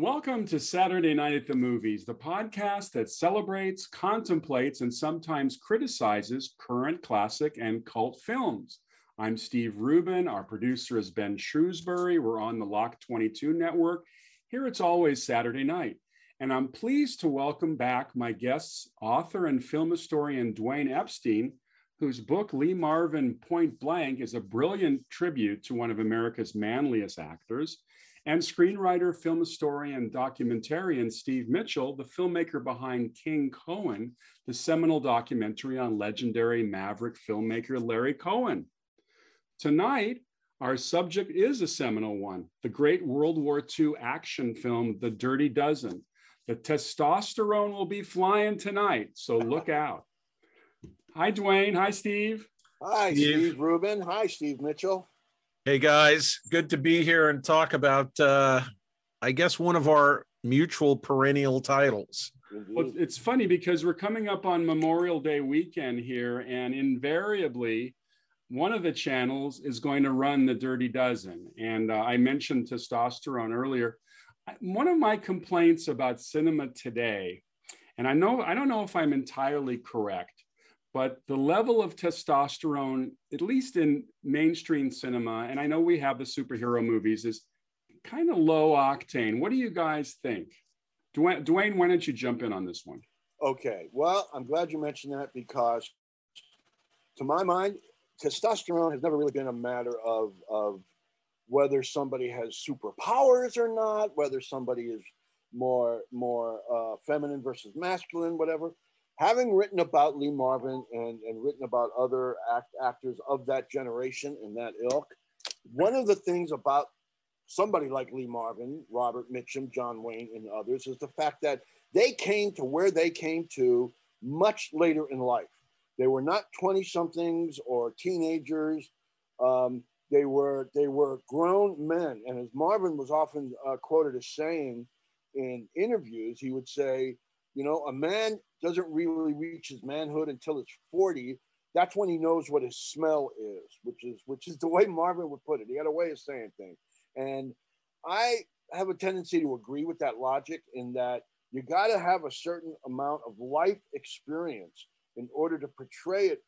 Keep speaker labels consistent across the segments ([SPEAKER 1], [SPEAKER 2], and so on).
[SPEAKER 1] Welcome to Saturday Night at the Movies, the podcast that celebrates, contemplates, and sometimes criticizes current classic and cult films. I'm Steve Rubin. Our producer is Ben Shrewsbury. We're on the Lock 22 network. Here it's always Saturday night. And I'm pleased to welcome back my guests, author and film historian Dwayne Epstein, whose book Lee Marvin Point Blank is a brilliant tribute to one of America's manliest actors, and screenwriter, film historian, documentarian Steve Mitchell, the filmmaker behind King Cohen, the seminal documentary on legendary maverick filmmaker Larry Cohen. Tonight, our subject is a seminal one the great World War II action film, The Dirty Dozen. The testosterone will be flying tonight, so look out. Hi, Dwayne. Hi, Steve.
[SPEAKER 2] Hi, Steve, Steve Rubin. Hi, Steve Mitchell.
[SPEAKER 3] Hey guys, good to be here and talk about, uh, I guess, one of our mutual perennial titles.
[SPEAKER 1] Well, it's funny because we're coming up on Memorial Day weekend here, and invariably, one of the channels is going to run the Dirty Dozen. And uh, I mentioned testosterone earlier. One of my complaints about cinema today, and I know I don't know if I'm entirely correct, but the level of testosterone, at least in mainstream cinema, and I know we have the superhero movies, is kind of low octane. What do you guys think? Dwayne, Duane, why don't you jump in on this one?
[SPEAKER 2] Okay. Well, I'm glad you mentioned that because, to my mind, testosterone has never really been a matter of, of whether somebody has superpowers or not, whether somebody is more more uh, feminine versus masculine, whatever having written about Lee Marvin and, and written about other act, actors of that generation and that ilk, one of the things about somebody like Lee Marvin, Robert Mitchum, John Wayne, and others is the fact that they came to where they came to much later in life. They were not 20 somethings or teenagers. Um, they were they were grown men. And as Marvin was often uh, quoted as saying in interviews, he would say, you know, a man doesn't really reach his manhood until it's 40. That's when he knows what his smell is, which is which is the way Marvin would put it. He had a way of saying things. And I have a tendency to agree with that logic in that you got to have a certain amount of life experience in order to portray it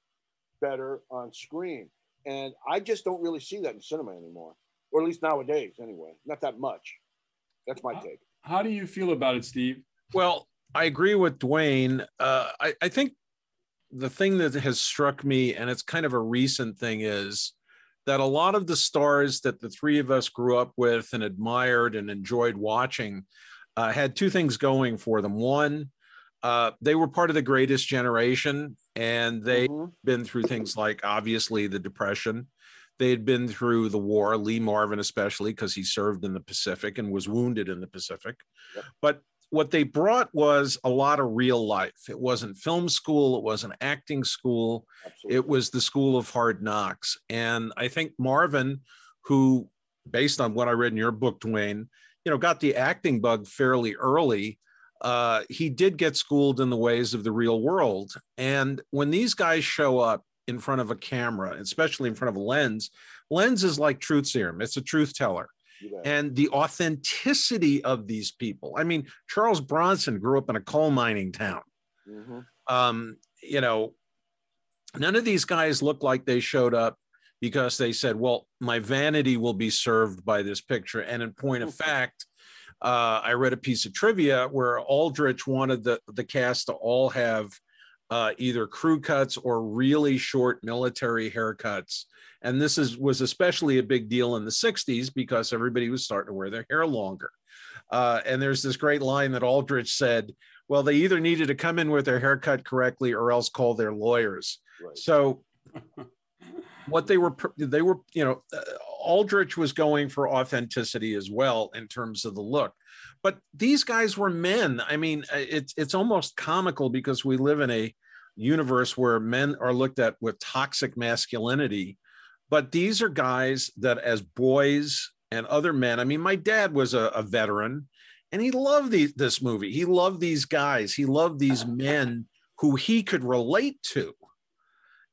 [SPEAKER 2] better on screen. And I just don't really see that in cinema anymore, or at least nowadays, anyway. Not that much. That's my take.
[SPEAKER 1] How do you feel about it, Steve?
[SPEAKER 3] Well, I agree with Dwayne. Uh, I, I think the thing that has struck me, and it's kind of a recent thing, is that a lot of the stars that the three of us grew up with and admired and enjoyed watching uh, had two things going for them. One, uh, they were part of the greatest generation, and they've mm-hmm. been through things like obviously the Depression. They had been through the war, Lee Marvin, especially because he served in the Pacific and was wounded in the Pacific. Yep. But what they brought was a lot of real life. It wasn't film school, it wasn't acting school, Absolutely. it was the school of hard knocks. And I think Marvin, who, based on what I read in your book, Dwayne, you know, got the acting bug fairly early. Uh, he did get schooled in the ways of the real world. And when these guys show up in front of a camera, especially in front of a lens, lens is like truth serum. It's a truth teller and the authenticity of these people. I mean, Charles Bronson grew up in a coal mining town. Mm-hmm. Um, you know, none of these guys look like they showed up because they said, well, my vanity will be served by this picture. And in point of fact, uh, I read a piece of trivia where Aldrich wanted the, the cast to all have uh, either crew cuts or really short military haircuts and this is was especially a big deal in the 60s because everybody was starting to wear their hair longer. Uh, and there's this great line that Aldrich said, well, they either needed to come in with their hair cut correctly or else call their lawyers. Right. So what they were, they were, you know, uh, Aldrich was going for authenticity as well in terms of the look. But these guys were men. I mean, uh, it's it's almost comical because we live in a universe where men are looked at with toxic masculinity but these are guys that, as boys and other men, I mean, my dad was a, a veteran and he loved this movie. He loved these guys. He loved these men who he could relate to,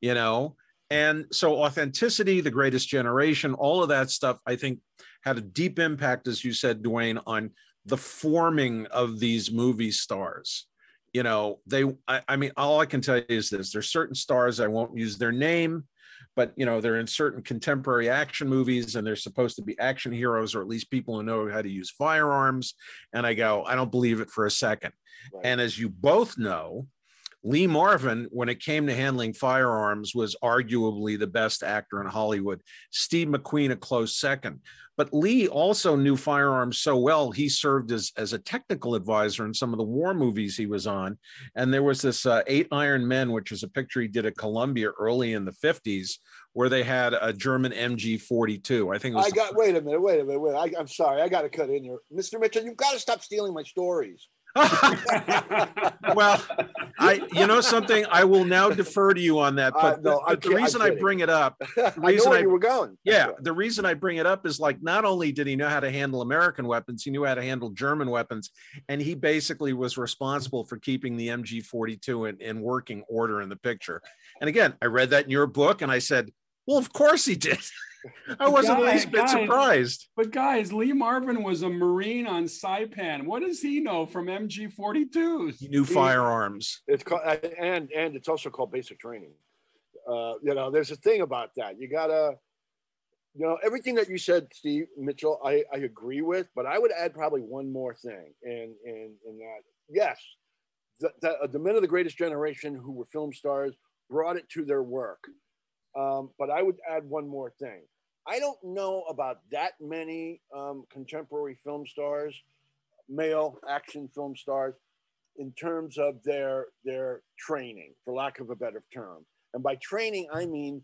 [SPEAKER 3] you know? And so, authenticity, the greatest generation, all of that stuff, I think had a deep impact, as you said, Dwayne, on the forming of these movie stars. You know, they, I, I mean, all I can tell you is this there's certain stars, I won't use their name, but you know they're in certain contemporary action movies and they're supposed to be action heroes or at least people who know how to use firearms and i go i don't believe it for a second right. and as you both know Lee Marvin, when it came to handling firearms, was arguably the best actor in Hollywood. Steve McQueen, a close second. But Lee also knew firearms so well, he served as, as a technical advisor in some of the war movies he was on. And there was this uh, Eight Iron Men, which is a picture he did at Columbia early in the 50s, where they had a German MG 42. I think
[SPEAKER 2] I got, wait a minute, wait a minute, wait. I, I'm sorry, I got to cut in here. Mr. Mitchell, you've got to stop stealing my stories.
[SPEAKER 3] well, I you know something I will now defer to you on that. But, uh, no, the, the reason I bring it up,
[SPEAKER 2] the reason I know where I, you were going.
[SPEAKER 3] Yeah, the reason I bring it up is like not only did he know how to handle American weapons, he knew how to handle German weapons, and he basically was responsible for keeping the MG42 in, in working order in the picture. And again, I read that in your book, and I said, well, of course he did. I wasn't guys, least bit guys, surprised.
[SPEAKER 1] But guys, Lee Marvin was a Marine on Saipan. What does he know from MG 42s?
[SPEAKER 3] He knew firearms.
[SPEAKER 2] It's called, and and it's also called basic training. Uh, you know, there's a thing about that. You gotta, you know, everything that you said, Steve Mitchell, I, I agree with, but I would add probably one more thing, and and and that yes, the, the, the men of the greatest generation who were film stars brought it to their work um, but I would add one more thing. I don't know about that many um, contemporary film stars, male action film stars, in terms of their their training, for lack of a better term. And by training, I mean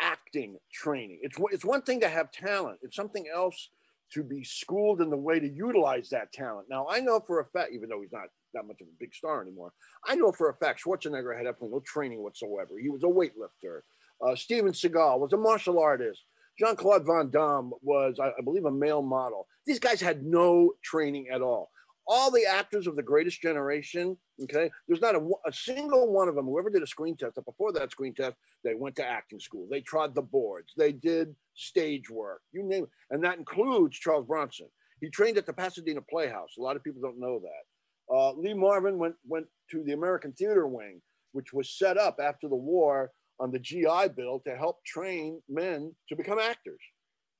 [SPEAKER 2] acting training. It's it's one thing to have talent. It's something else to be schooled in the way to utilize that talent. Now, I know for a fact, even though he's not that much of a big star anymore, I know for a fact Schwarzenegger had absolutely no training whatsoever. He was a weightlifter. Uh, Steven Seagal was a martial artist. Jean Claude Van Damme was, I, I believe, a male model. These guys had no training at all. All the actors of the greatest generation, okay, there's not a, a single one of them who ever did a screen test. But before that screen test, they went to acting school. They trod the boards. They did stage work. You name it, and that includes Charles Bronson. He trained at the Pasadena Playhouse. A lot of people don't know that. Uh, Lee Marvin went went to the American Theater Wing, which was set up after the war on the GI Bill to help train men to become actors.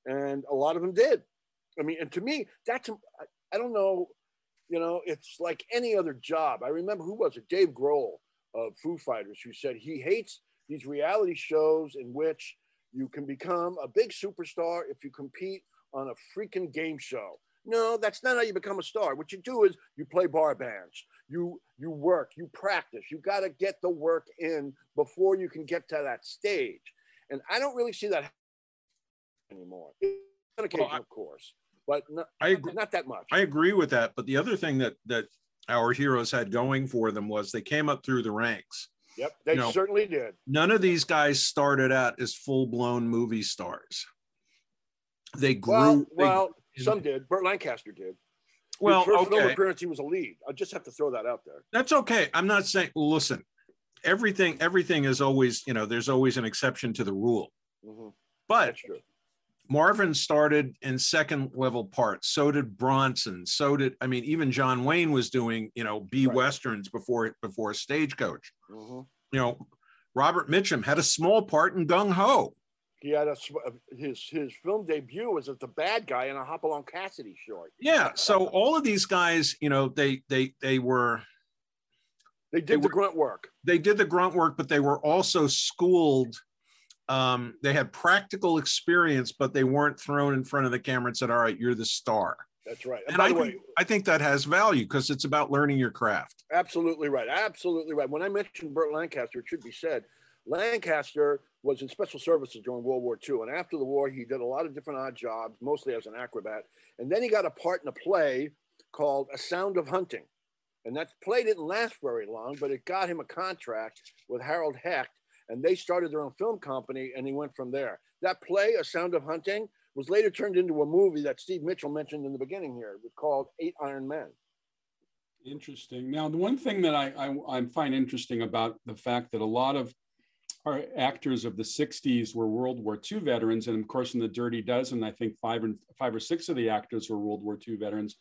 [SPEAKER 2] And a lot of them did. I mean, and to me, that's, I don't know, you know, it's like any other job. I remember who was it? Dave Grohl of Foo Fighters, who said he hates these reality shows in which you can become a big superstar if you compete on a freaking game show. No, that's not how you become a star. What you do is you play bar bands, you you work, you practice. You got to get the work in before you can get to that stage. And I don't really see that anymore. On occasion, well, I, of course, but not, I agree, not that much.
[SPEAKER 3] I agree with that. But the other thing that that our heroes had going for them was they came up through the ranks.
[SPEAKER 2] Yep, they you know, certainly did.
[SPEAKER 3] None of these guys started out as full blown movie stars. They grew.
[SPEAKER 2] Well, well some did. Burt Lancaster did.
[SPEAKER 3] Well,
[SPEAKER 2] His first
[SPEAKER 3] okay.
[SPEAKER 2] appearance, he was a lead. I just have to throw that out there.
[SPEAKER 3] That's okay. I'm not saying. Listen, everything everything is always you know there's always an exception to the rule. Mm-hmm. But Marvin started in second level parts. So did Bronson. So did I mean even John Wayne was doing you know B right. westerns before before Stagecoach. Mm-hmm. You know, Robert Mitchum had a small part in Gung Ho
[SPEAKER 2] he had a his his film debut was as the bad guy in a Hopalong Cassidy short.
[SPEAKER 3] Yeah, so all of these guys, you know, they they they were
[SPEAKER 2] they did they the were, grunt work.
[SPEAKER 3] They did the grunt work, but they were also schooled. Um, they had practical experience, but they weren't thrown in front of the camera and said, "All right, you're the star."
[SPEAKER 2] That's right.
[SPEAKER 3] And, and I, way, think, I think that has value because it's about learning your craft.
[SPEAKER 2] Absolutely right. Absolutely right. When I mentioned Burt Lancaster, it should be said Lancaster was in special services during World War II. And after the war, he did a lot of different odd jobs, mostly as an acrobat. And then he got a part in a play called A Sound of Hunting. And that play didn't last very long, but it got him a contract with Harold Hecht. And they started their own film company, and he went from there. That play, A Sound of Hunting, was later turned into a movie that Steve Mitchell mentioned in the beginning here. It was called Eight Iron Men.
[SPEAKER 1] Interesting. Now, the one thing that I, I, I find interesting about the fact that a lot of our actors of the 60s were World War II veterans. And of course, in the Dirty Dozen, I think five, and, five or six of the actors were World War II veterans.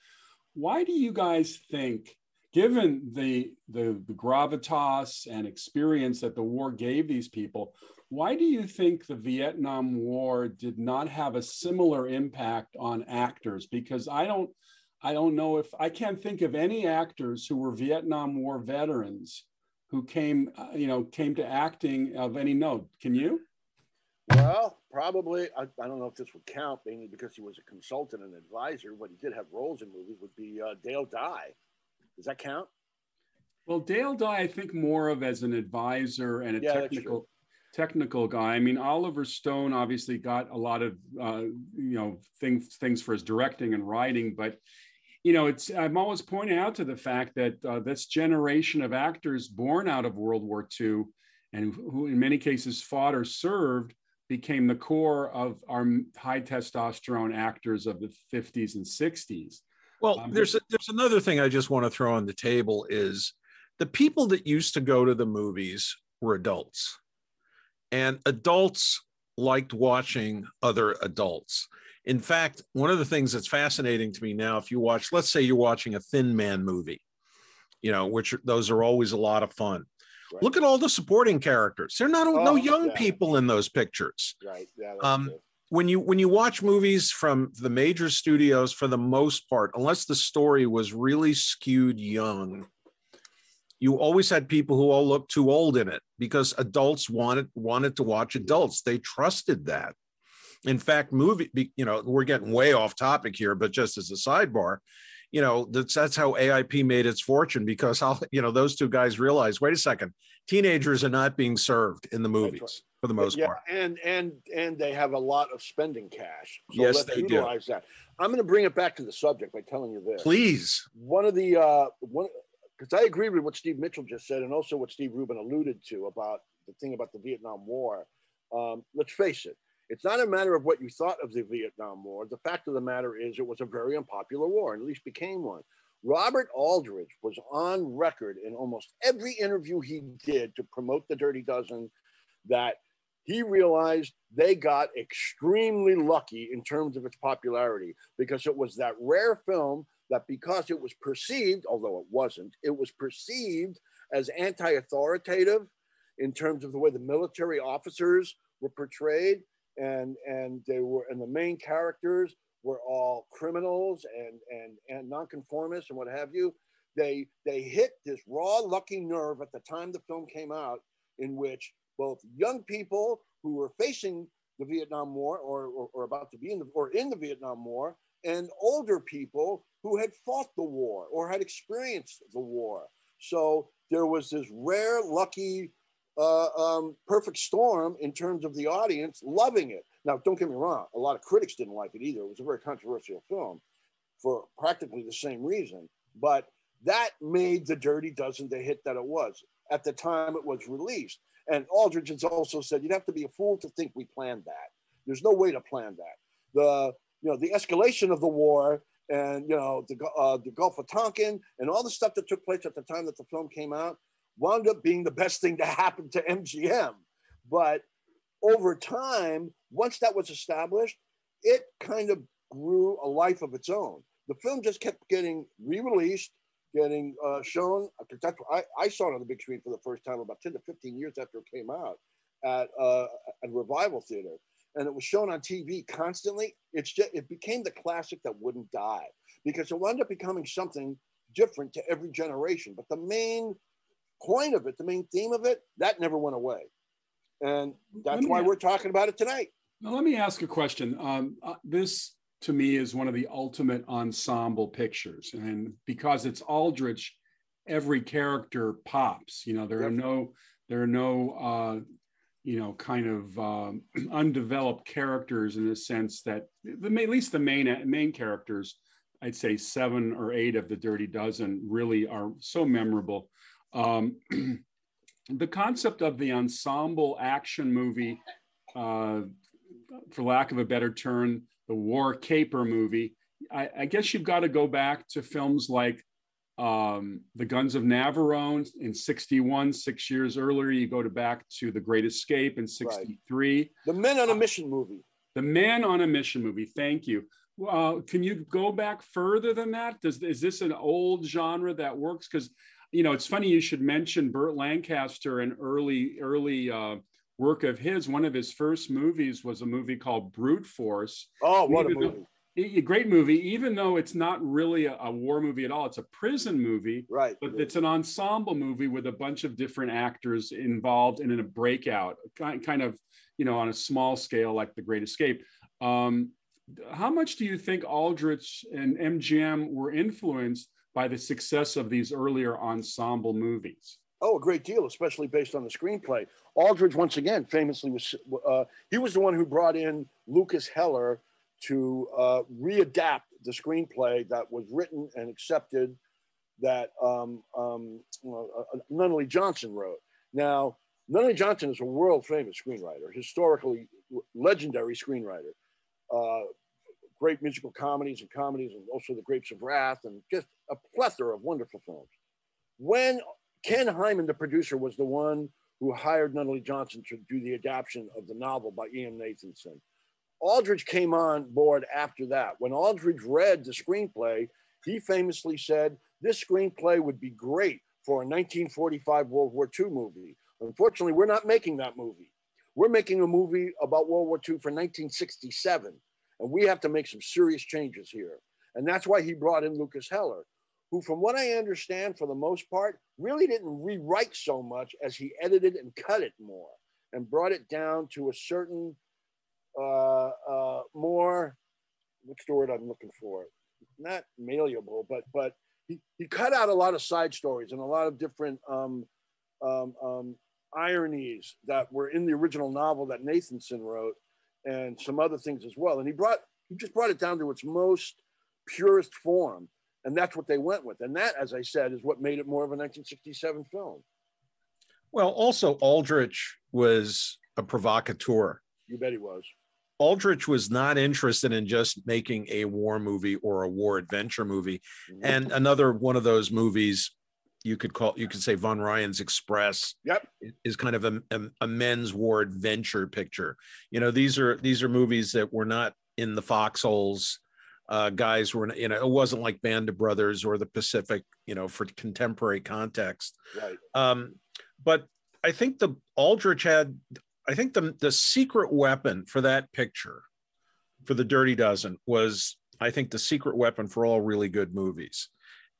[SPEAKER 1] why do you guys think, given the, the, the gravitas and experience that the war gave these people, why do you think the Vietnam War did not have a similar impact on actors? Because I don't, I don't know if I can't think of any actors who were Vietnam War veterans who came, uh, you know, came to acting of any note. Can you?
[SPEAKER 2] Well, probably. I, I, don't know if this would count, mainly because he was a consultant and advisor, but he did have roles in movies. Would be uh, Dale Dye. Does that count?
[SPEAKER 1] Well, Dale Dye, I think more of as an advisor and a yeah, technical technical guy. I mean, Oliver Stone obviously got a lot of uh, you know things things for his directing and writing, but you know, it's I'm always pointing out to the fact that uh, this generation of actors born out of World War II and who in many cases fought or served became the core of our high testosterone actors of the 50s and 60s.
[SPEAKER 3] Well, um, there's a, there's another thing I just want to throw on the table is the people that used to go to the movies were adults. And adults liked watching other adults. In fact, one of the things that's fascinating to me now, if you watch, let's say you're watching a Thin Man movie, you know, which those are always a lot of fun. Right. Look at all the supporting characters. There are not oh, no young yeah. people in those pictures.
[SPEAKER 2] Right.
[SPEAKER 3] Yeah. Um, when you when you watch movies from the major studios, for the most part, unless the story was really skewed young, you always had people who all looked too old in it because adults wanted wanted to watch adults. They trusted that. In fact, movie, you know, we're getting way off topic here, but just as a sidebar, you know that's that's how AIP made its fortune because how you know those two guys realized wait a second teenagers are not being served in the movies right. for the most
[SPEAKER 2] yeah,
[SPEAKER 3] part.
[SPEAKER 2] and and and they have a lot of spending cash.
[SPEAKER 3] So yes let's they utilize
[SPEAKER 2] do. that. I'm going to bring it back to the subject by telling you this.
[SPEAKER 3] Please.
[SPEAKER 2] One of the uh one because I agree with what Steve Mitchell just said and also what Steve Rubin alluded to about the thing about the Vietnam War. Um, let's face it it's not a matter of what you thought of the Vietnam War. The fact of the matter is, it was a very unpopular war, and at least became one. Robert Aldrich was on record in almost every interview he did to promote the Dirty Dozen that he realized they got extremely lucky in terms of its popularity because it was that rare film that, because it was perceived, although it wasn't, it was perceived as anti authoritative in terms of the way the military officers were portrayed and and they were and the main characters were all criminals and and and nonconformists and what have you they they hit this raw lucky nerve at the time the film came out in which both young people who were facing the Vietnam War or, or, or about to be in the or in the Vietnam War and older people who had fought the war or had experienced the war. So there was this rare lucky uh, um, perfect storm in terms of the audience loving it. Now, don't get me wrong, a lot of critics didn't like it either. It was a very controversial film for practically the same reason. But that made The Dirty Dozen the hit that it was at the time it was released. And Aldrich has also said you'd have to be a fool to think we planned that. There's no way to plan that. The you know the escalation of the war and you know the uh, the Gulf of Tonkin and all the stuff that took place at the time that the film came out wound up being the best thing to happen to MGM. But over time, once that was established, it kind of grew a life of its own. The film just kept getting re-released, getting uh, shown. That's I, I saw it on the big screen for the first time about 10 to 15 years after it came out at uh, at Revival Theater, and it was shown on TV constantly. It's just it became the classic that wouldn't die because it wound up becoming something different to every generation. But the main point of it, the main theme of it, that never went away. And that's why ask, we're talking about it tonight.
[SPEAKER 1] Now, let me ask a question. Um, uh, this, to me, is one of the ultimate ensemble pictures. And because it's Aldrich, every character pops. You know, there are no, there are no, uh, you know, kind of um, undeveloped characters in the sense that, the, at least the main main characters, I'd say seven or eight of the Dirty Dozen, really are so memorable. Um, the concept of the ensemble action movie, uh, for lack of a better term, the war caper movie, I, I guess you've got to go back to films like um, The Guns of Navarone in 61, six years earlier. You go to back to The Great Escape in 63. Right.
[SPEAKER 2] The Men on a Mission movie.
[SPEAKER 1] The Man on a Mission movie. Thank you. Well, can you go back further than that? Does is this an old genre that works? Because you know, it's funny you should mention Burt Lancaster and early early uh, work of his. One of his first movies was a movie called Brute Force.
[SPEAKER 2] Oh, what Even a movie!
[SPEAKER 1] a great movie, even though it's not really a, a, war movie at all. It's a prison movie,
[SPEAKER 2] right?
[SPEAKER 1] But it's an ensemble movie with a bunch of different actors involved and in a breakout, kind of, you know, on a small scale like The Great Escape. Um, how much do you think Aldrich and MGM were influenced by the success of these earlier ensemble movies?
[SPEAKER 2] Oh, a great deal, especially based on the screenplay. Aldrich, once again, famously was uh, he was the one who brought in Lukas Heller to uh, readapt the screenplay that was written and accepted that um, um, uh, Nunnally Johnson wrote. Now, Nunnally Johnson is a world famous screenwriter, historically legendary screenwriter. Uh, great musical comedies and comedies, and also The Grapes of Wrath, and just a plethora of wonderful films. When Ken Hyman, the producer, was the one who hired Nunnally Johnson to do the adaptation of the novel by Ian Nathanson. Aldrich came on board after that. When Aldrich read the screenplay, he famously said, This screenplay would be great for a 1945 World War II movie. Unfortunately, we're not making that movie. We're making a movie about World War II for 1967, and we have to make some serious changes here. And that's why he brought in Lukas Heller, who, from what I understand, for the most part, really didn't rewrite so much as he edited and cut it more and brought it down to a certain uh, uh, more, what's the word I'm looking for? Not malleable, but but he, he cut out a lot of side stories and a lot of different um, um, um, ironies that were in the original novel that Nathanson wrote, and some other things as well. And he brought he just brought it down to its most purest form, and that's what they went with. And that, as I said, is what made it more of a 1967 film.
[SPEAKER 3] Well, also Aldrich was a provocateur.
[SPEAKER 2] You bet he was.
[SPEAKER 3] Aldrich was not interested in just making a war movie or a war adventure movie. Mm-hmm. And another one of those movies you could call you could say Von Ryan's Express
[SPEAKER 2] yep.
[SPEAKER 3] is kind of a, a, a, men's war adventure picture. You know, these are these are movies that were not in the foxholes. Uh, guys were you know it wasn't like Band of Brothers or the Pacific, you know, for contemporary context.
[SPEAKER 2] Right.
[SPEAKER 3] Um, but I think the Aldrich had I think the the secret weapon for that picture, for the Dirty Dozen, was I think the secret weapon for all really good movies,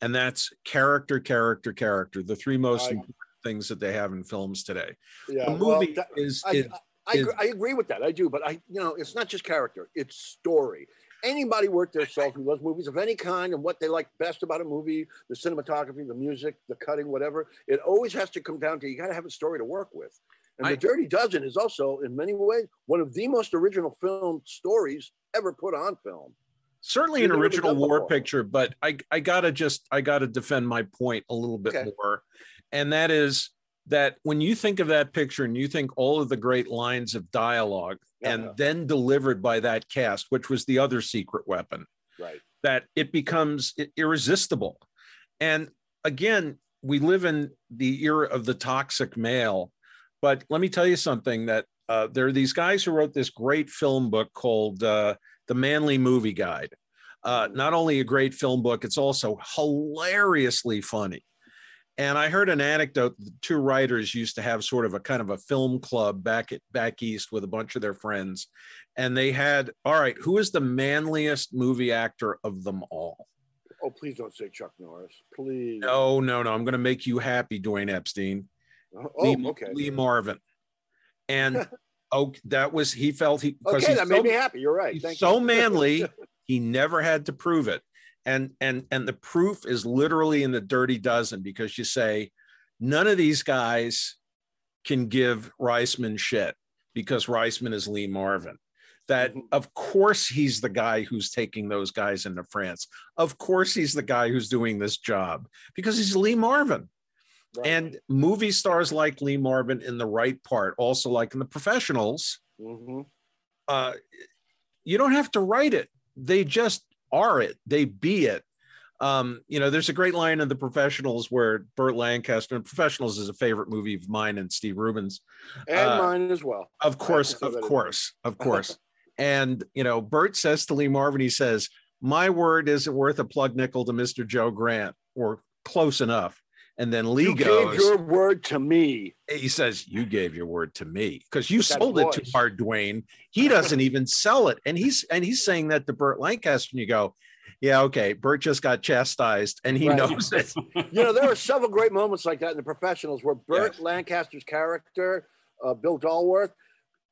[SPEAKER 3] and that's character, character, character. The three most I, important things that they have in films today.
[SPEAKER 2] Yeah,
[SPEAKER 3] the movie well, that, is,
[SPEAKER 2] I,
[SPEAKER 3] is,
[SPEAKER 2] I, is, I, agree with that. I do, but I you know it's not just character; it's story. Anybody worth their salt who loves movies of any kind and what they like best about a movie, the cinematography, the music, the cutting, whatever, it always has to come down to you got to have a story to work with. And I, The Dirty Dozen is also, in many ways, one of the most original film stories ever put on film.
[SPEAKER 3] Certainly an original war before. picture, but I, I gotta just I gotta defend my point a little bit okay. more. And that is that when you think of that picture and you think all of the great lines of dialogue yeah, and yeah. then delivered by that cast, which was the other secret weapon,
[SPEAKER 2] right?
[SPEAKER 3] That it becomes irresistible. And again, we live in the era of the toxic male but let me tell you something that uh, there are these guys who wrote this great film book called uh, The Manly Movie Guide. Uh, not only a great film book, it's also hilariously funny. And I heard an anecdote. The two writers used to have sort of a kind of a film club back at back east with a bunch of their friends, and they had all right. Who is the manliest movie actor of them all?
[SPEAKER 2] Oh, please don't say Chuck Norris, please.
[SPEAKER 3] No, no, no. I'm going to make you happy, Dwayne Epstein.
[SPEAKER 2] Oh, Lee, okay.
[SPEAKER 3] Lee Marvin. And oh, that was he felt he
[SPEAKER 2] okay. That made so, me happy. You're right.
[SPEAKER 3] So you. manly, he never had to prove it. And and and the proof is literally in the dirty dozen because you say none of these guys can give Reisman shit because Reisman is Lee Marvin. That mm-hmm. of course he's the guy who's taking those guys into France. Of course he's the guy who's doing this job because he's Lee Marvin. Right. And movie stars like Lee Marvin in the right part, also like in the professionals, mm-hmm. uh, you don't have to write it. They just are it. They be it. Um, you know, there's a great line in the professionals where Burt Lancaster and professionals is a favorite movie of mine and Steve Rubin's.
[SPEAKER 2] And uh, mine as well.
[SPEAKER 3] Of course, of course, of course. And you know, Burt says to Lee Marvin, he says, "My word isn't worth a plug nickel to Mister Joe Grant, or close enough." And then Lee
[SPEAKER 2] you
[SPEAKER 3] goes,
[SPEAKER 2] gave your word to me.
[SPEAKER 3] he says, You gave your word to me because you
[SPEAKER 2] With
[SPEAKER 3] sold it
[SPEAKER 2] to
[SPEAKER 3] hard, Dwayne. He doesn't even sell it. And he's and he's saying that to Burt Lancaster, and you go, Yeah, okay. Burt just got chastised and he
[SPEAKER 2] Right.
[SPEAKER 3] knows it.
[SPEAKER 2] You know, there are several great moments like that in the professionals where Burt. Lancaster's character, uh, Bill Dolworth,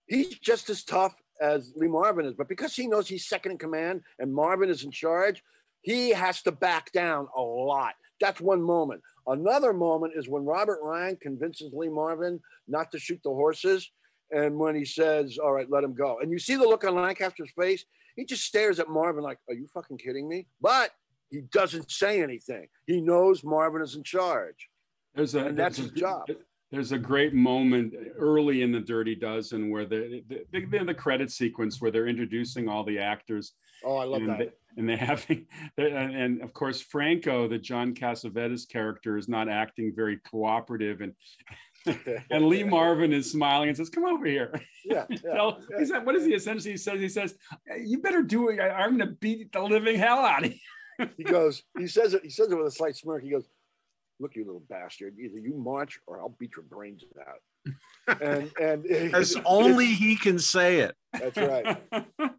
[SPEAKER 2] he's just as tough as Lee Marvin is, but because he knows he's second in command and Marvin is in charge, he has to back down a lot. That's one moment. Another moment is when Robert Ryan convinces Lee Marvin not to shoot the horses. And when he says, All right, let him go. And you see the look on Lancaster's face, he just stares at Marvin like, Are you fucking kidding me? But he doesn't say anything. He knows Marvin is in charge.
[SPEAKER 1] There's a
[SPEAKER 2] And that's his
[SPEAKER 1] a-
[SPEAKER 2] job.
[SPEAKER 1] There's a great moment early in the Dirty Dozen where the the, the, the credit sequence where they're introducing all the actors
[SPEAKER 2] Oh, I love
[SPEAKER 1] and
[SPEAKER 2] that.
[SPEAKER 1] they, and they have, and, of course Franco, the John Cassavetes character, is not acting very cooperative and and Lee Marvin is smiling and says, "Come over here."
[SPEAKER 2] yeah, yeah,
[SPEAKER 1] Tell-
[SPEAKER 2] yeah.
[SPEAKER 1] said, "What does he essentially says?" He says, "You better do it. I'm going to beat the living hell out of you."
[SPEAKER 2] He goes, he says it, he says it with a slight smirk. He goes, Look, you little bastard, either you march or I'll beat your brains out. And and
[SPEAKER 3] As only he can say it.
[SPEAKER 2] that's right.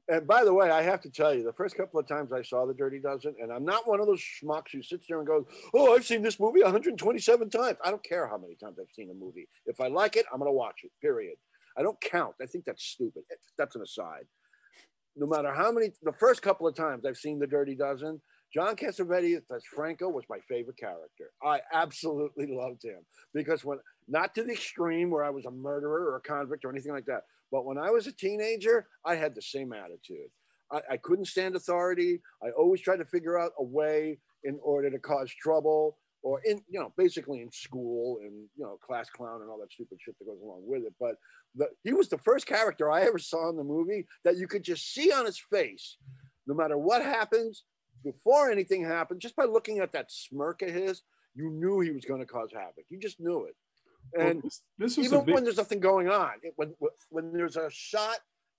[SPEAKER 2] And by the way, I have to tell you, the first couple of times I saw The Dirty Dozen, and I'm not one of those schmucks who sits there and goes, Oh, I've seen this movie 127 times. I don't care how many times I've seen a movie. If I like it, I'm going to watch it, period. I don't count. I think that's stupid. That's an aside. No matter how many, the first couple of times I've seen The Dirty Dozen, John Cassavetes as Franco was my favorite character. I absolutely loved him because when, not to the extreme where I was a murderer or a convict or anything like that, but when I was a teenager, I had the same attitude. I, I couldn't stand authority. I always tried to figure out a way in order to cause trouble or in, you know, basically in school and, you know, class clown and all that stupid shit that goes along with it. But the, he was the first character I ever saw in the movie that you could just see on his face, no matter what happens, before anything happened, just by looking at that smirk of his, you knew he was going to cause havoc. You just knew it.
[SPEAKER 1] Well,
[SPEAKER 2] And
[SPEAKER 1] this, this
[SPEAKER 2] even
[SPEAKER 1] big,
[SPEAKER 2] when there's nothing going on, it, when when there's a shot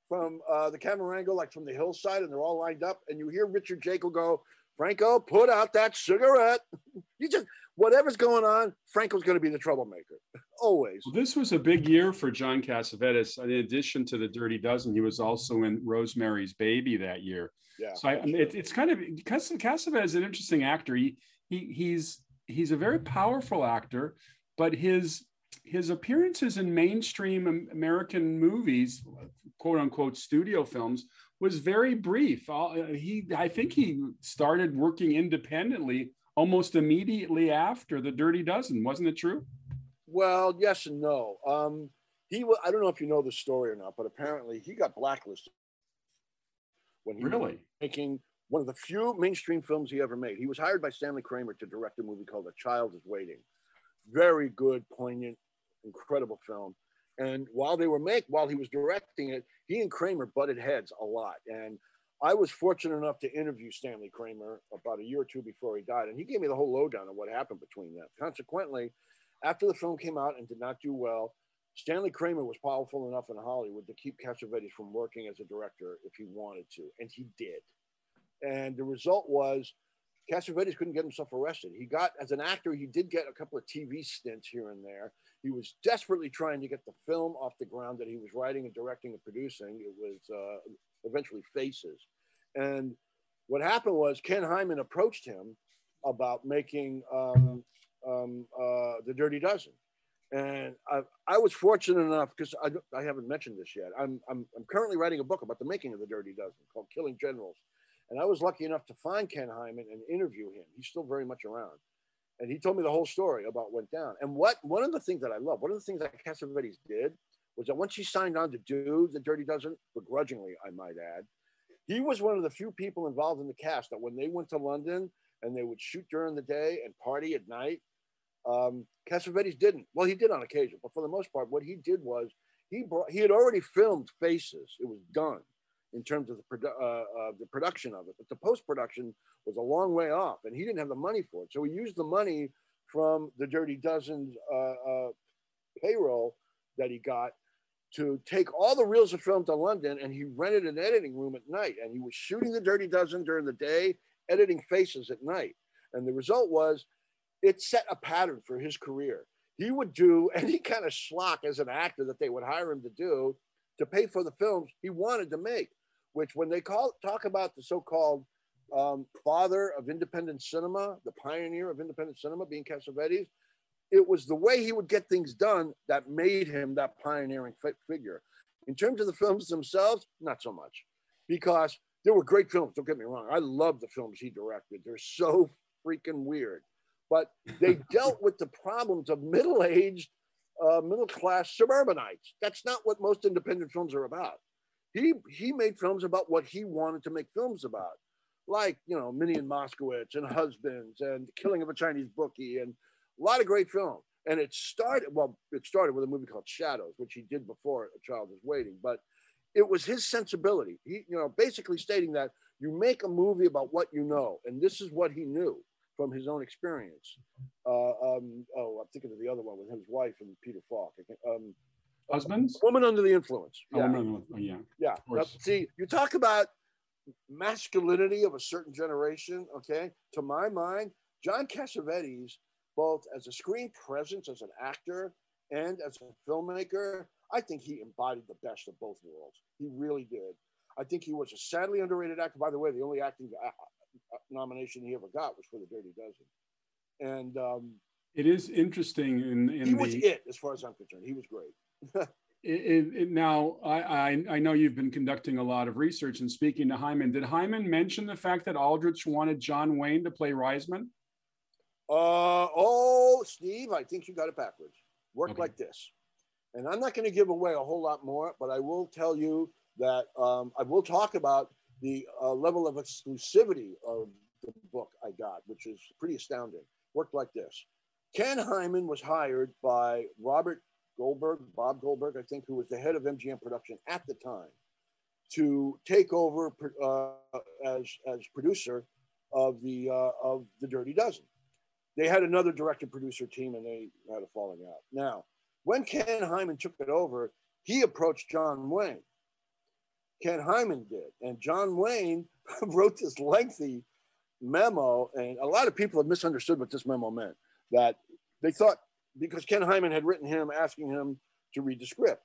[SPEAKER 2] from uh, the camera angle, like from the hillside, and they're all lined up, and you hear Richard Jaeckel go, "Franco, put out that cigarette." you just whatever's going on, Franco's going to be the troublemaker, always.
[SPEAKER 1] Well, this was a big year for John Cassavetes. In addition to the Dirty Dozen, he was also in Rosemary's Baby that year.
[SPEAKER 2] Yeah.
[SPEAKER 1] So I, it, it's kind of because Cassavetes is an interesting actor. He, he he's he's a very powerful actor, but his his appearances in mainstream American movies, quote unquote studio films, was very brief. Uh, He I think he started working independently almost immediately after the Dirty Dozen. Wasn't it true?
[SPEAKER 2] Well, yes and no. Um, he, I don't know if you know the story or not, but apparently he got blacklisted when he was
[SPEAKER 1] Really?
[SPEAKER 2] making one of the few mainstream films he ever made. He was hired by Stanley Kramer to direct a movie called A Child is Waiting. Very good, poignant, incredible film. And while they were make, while he was directing it, he and Kramer butted heads a lot. And I was fortunate enough to interview Stanley Kramer about a year or two before he died, and he gave me the whole lowdown of what happened between them. Consequently, after the film came out and did not do well, Stanley Kramer was powerful enough in Hollywood to keep Cassavetes from working as a director if he wanted to, and he did. And the result was Cassavetes couldn't get himself arrested. He got, as an actor, he did get a couple of TV stints here and there. He was desperately trying to get the film off the ground that he was writing and directing and producing. It was uh, eventually Faces. And what happened was Ken Hyman approached him about making um, um, uh, The Dirty Dozen. And I, I was fortunate enough because I, I haven't mentioned this yet. I'm, I'm, I'm currently writing a book about the making of The Dirty Dozen called Killing Generals. And I was lucky enough to find Ken Hyman and interview him. He's still very much around. And he told me the whole story about what went down. And what one of the things that I love, one of the things that Cassavetes did was that once he signed on to do the Dirty Dozen, begrudgingly, I might add, he was one of the few people involved in the cast that when they went to London and they would shoot during the day and party at night, um, Cassavetes didn't. Well, he did on occasion, but for the most part, what he did was he brought, he had already filmed Faces. It was done in terms of the, produ- uh, uh, the production of it, but the post production was a long way off, and he didn't have the money for it. So he used the money from the Dirty Dozen's uh, uh, payroll that he got to take all the reels of film to London and he rented an editing room at night and he was shooting the Dirty Dozen during the day, editing faces at night. And the result was it set a pattern for his career. He would do any kind of schlock as an actor that they would hire him to do to pay for the films he wanted to make, which when they call talk about the so-called um, father of independent cinema, the pioneer of independent cinema being Cassavetes, it was the way he would get things done that made him that pioneering figure. In terms of the films themselves, not so much, because there were great films. Don't get me wrong. I love the films he directed. They're so freaking weird, but they dealt with the problems of middle-aged, uh, middle-class suburbanites. That's not what most independent films are about. He he made films about what he wanted to make films about, like you know Minnie and Moskowitz and Husbands and Killing of a Chinese Bookie and a lot of great film. And it started, well, it started with a movie called Shadows, which he did before A Child Was Waiting. But it was his sensibility. He, you know, basically stating that you make a movie about what you know. And this is what he knew from his own experience. Uh, um, oh, I'm thinking of the other one with his wife and Peter Falk. Um,
[SPEAKER 1] Husbands?
[SPEAKER 2] Woman Under the Influence.
[SPEAKER 1] Yeah. Oh, yeah.
[SPEAKER 2] Yeah. Now, see, you talk about masculinity of a certain generation, okay? To my mind, John Cassavetes both as a screen presence, as an actor, and as a filmmaker, I think he embodied the best of both worlds. He really did. I think he was a sadly underrated actor. By the way, the only acting uh, uh, nomination he ever got was for The Dirty Dozen. And um,
[SPEAKER 1] it is interesting. In, in
[SPEAKER 2] he
[SPEAKER 1] the,
[SPEAKER 2] was it, as far as I'm concerned. He was great.
[SPEAKER 1] It, it, now, I, I, I know you've been conducting a lot of research and speaking to Hyman. Did Hyman mention the fact that Aldrich wanted John Wayne to play Reisman?
[SPEAKER 2] Uh, oh, Steve, I think you got it backwards. Work okay. like this. And I'm not going to give away a whole lot more, but I will tell you that um, I will talk about the uh, level of exclusivity of the book I got, which is pretty astounding. Worked like this. Ken Hyman was hired by Robert Goldberg, Bob Goldberg, I think, who was the head of MGM production at the time, to take over uh, as, as producer of the, uh, of the Dirty Dozen they had another director producer team and they had a falling out. Now, when Ken Hyman took it over, he approached John Wayne. Ken Hyman did. And John Wayne wrote this lengthy memo, and a lot of people have misunderstood what this memo meant. That they thought because Ken Hyman had written him asking him to read the script.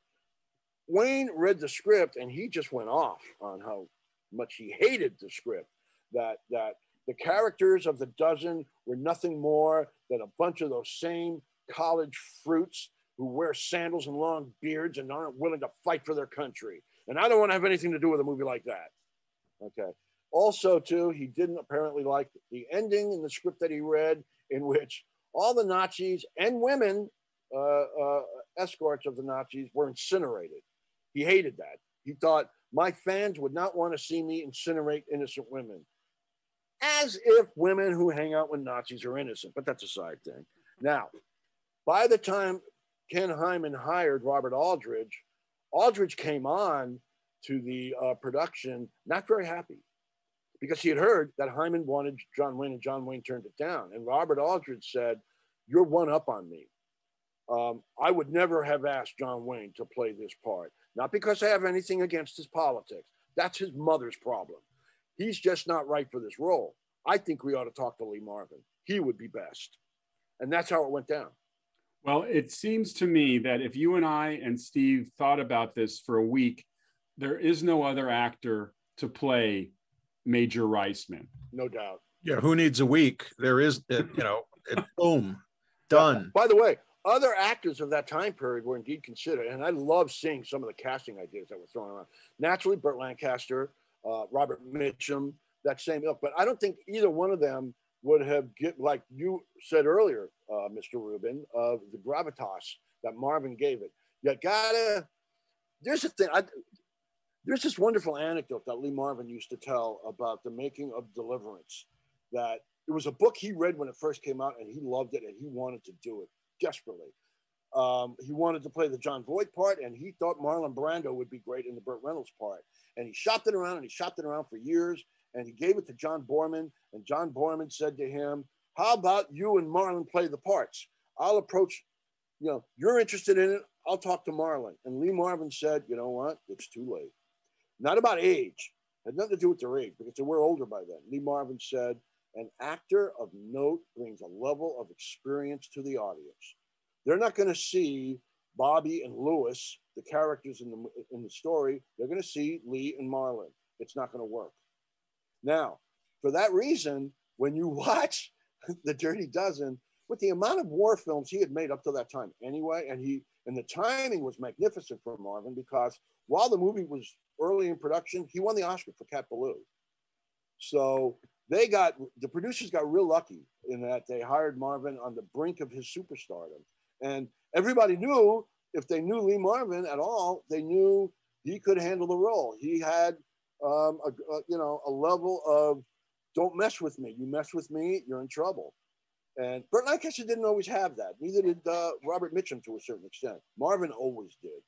[SPEAKER 2] Wayne read the script and he just went off on how much he hated the script. That that the characters of the dozen were nothing more than a bunch of those same college fruits who wear sandals and long beards and aren't willing to fight for their country. And I don't want to have anything to do with a movie like that. Okay. Also, too, he didn't apparently like the ending in the script that he read, in which all the Nazis and women, uh, uh, escorts of the Nazis, were incinerated. He hated that. He thought, my fans would not want to see me incinerate innocent women as if women who hang out with Nazis are innocent, but that's a side thing. Now, by the time Ken Hyman hired Robert Aldrich, Aldrich came on to the uh, production not very happy because he had heard that Hyman wanted John Wayne and John Wayne turned it down. And Robert Aldrich said, You're one up on me. Um, I would never have asked John Wayne to play this part, not because I have anything against his politics. That's his mother's problem. He's just not right for this role. I think we ought to talk to Lee Marvin. He would be best. And that's how it went down.
[SPEAKER 1] Well, it seems to me that if you and I and Steve thought about this for a week, there is no other actor to play Major Reisman.
[SPEAKER 2] No doubt.
[SPEAKER 3] Yeah, who needs a week? There is, you know, it, boom, done.
[SPEAKER 2] By the way, other actors of that time period were indeed considered, and I love seeing some of the casting ideas that were thrown around. Naturally, Burt Lancaster, uh, Robert Mitchum, that same ilk. But I don't think either one of them would have get like you said earlier, uh, Mr. Rubin, of the gravitas that Marvin gave it. You gotta. There's a thing. I, there's this wonderful anecdote that Lee Marvin used to tell about the making of Deliverance. That it was a book he read when it first came out, and he loved it, and he wanted to do it desperately. Um, he wanted to play the Jon Voight part, and he thought Marlon Brando would be great in the Burt Reynolds part. And he shopped it around, and he shopped it around for years, and he gave it to John Boorman. And John Boorman said to him, "How about you and Marlon play the parts? I'll approach. You know, you're interested in it. I'll talk to Marlon. And Lee Marvin said, you know what? It's too late. Not about age, had nothing to do with their age because they were older by then. Lee Marvin said, an actor of note brings a level of experience to the audience. They're not going to see Bobby and Lewis, the characters in the in the story. They're going to see Lee and Marlon. It's not going to work. Now, for that reason, when you watch The Dirty Dozen, with the amount of war films he had made up to that time anyway, and he and the timing was magnificent for Marvin because while the movie was early in production, he won the Oscar for Cat Ballou. So they got the producers got real lucky in that they hired Marvin on the brink of his superstardom, and everybody knew if they knew Lee Marvin at all, they knew he could handle the role. He had um, a, a, you know a level of don't mess with me. You mess with me, you're in trouble. And Burt Lancaster didn't always have that. Neither did uh, Robert Mitchum to a certain extent. Marvin always did.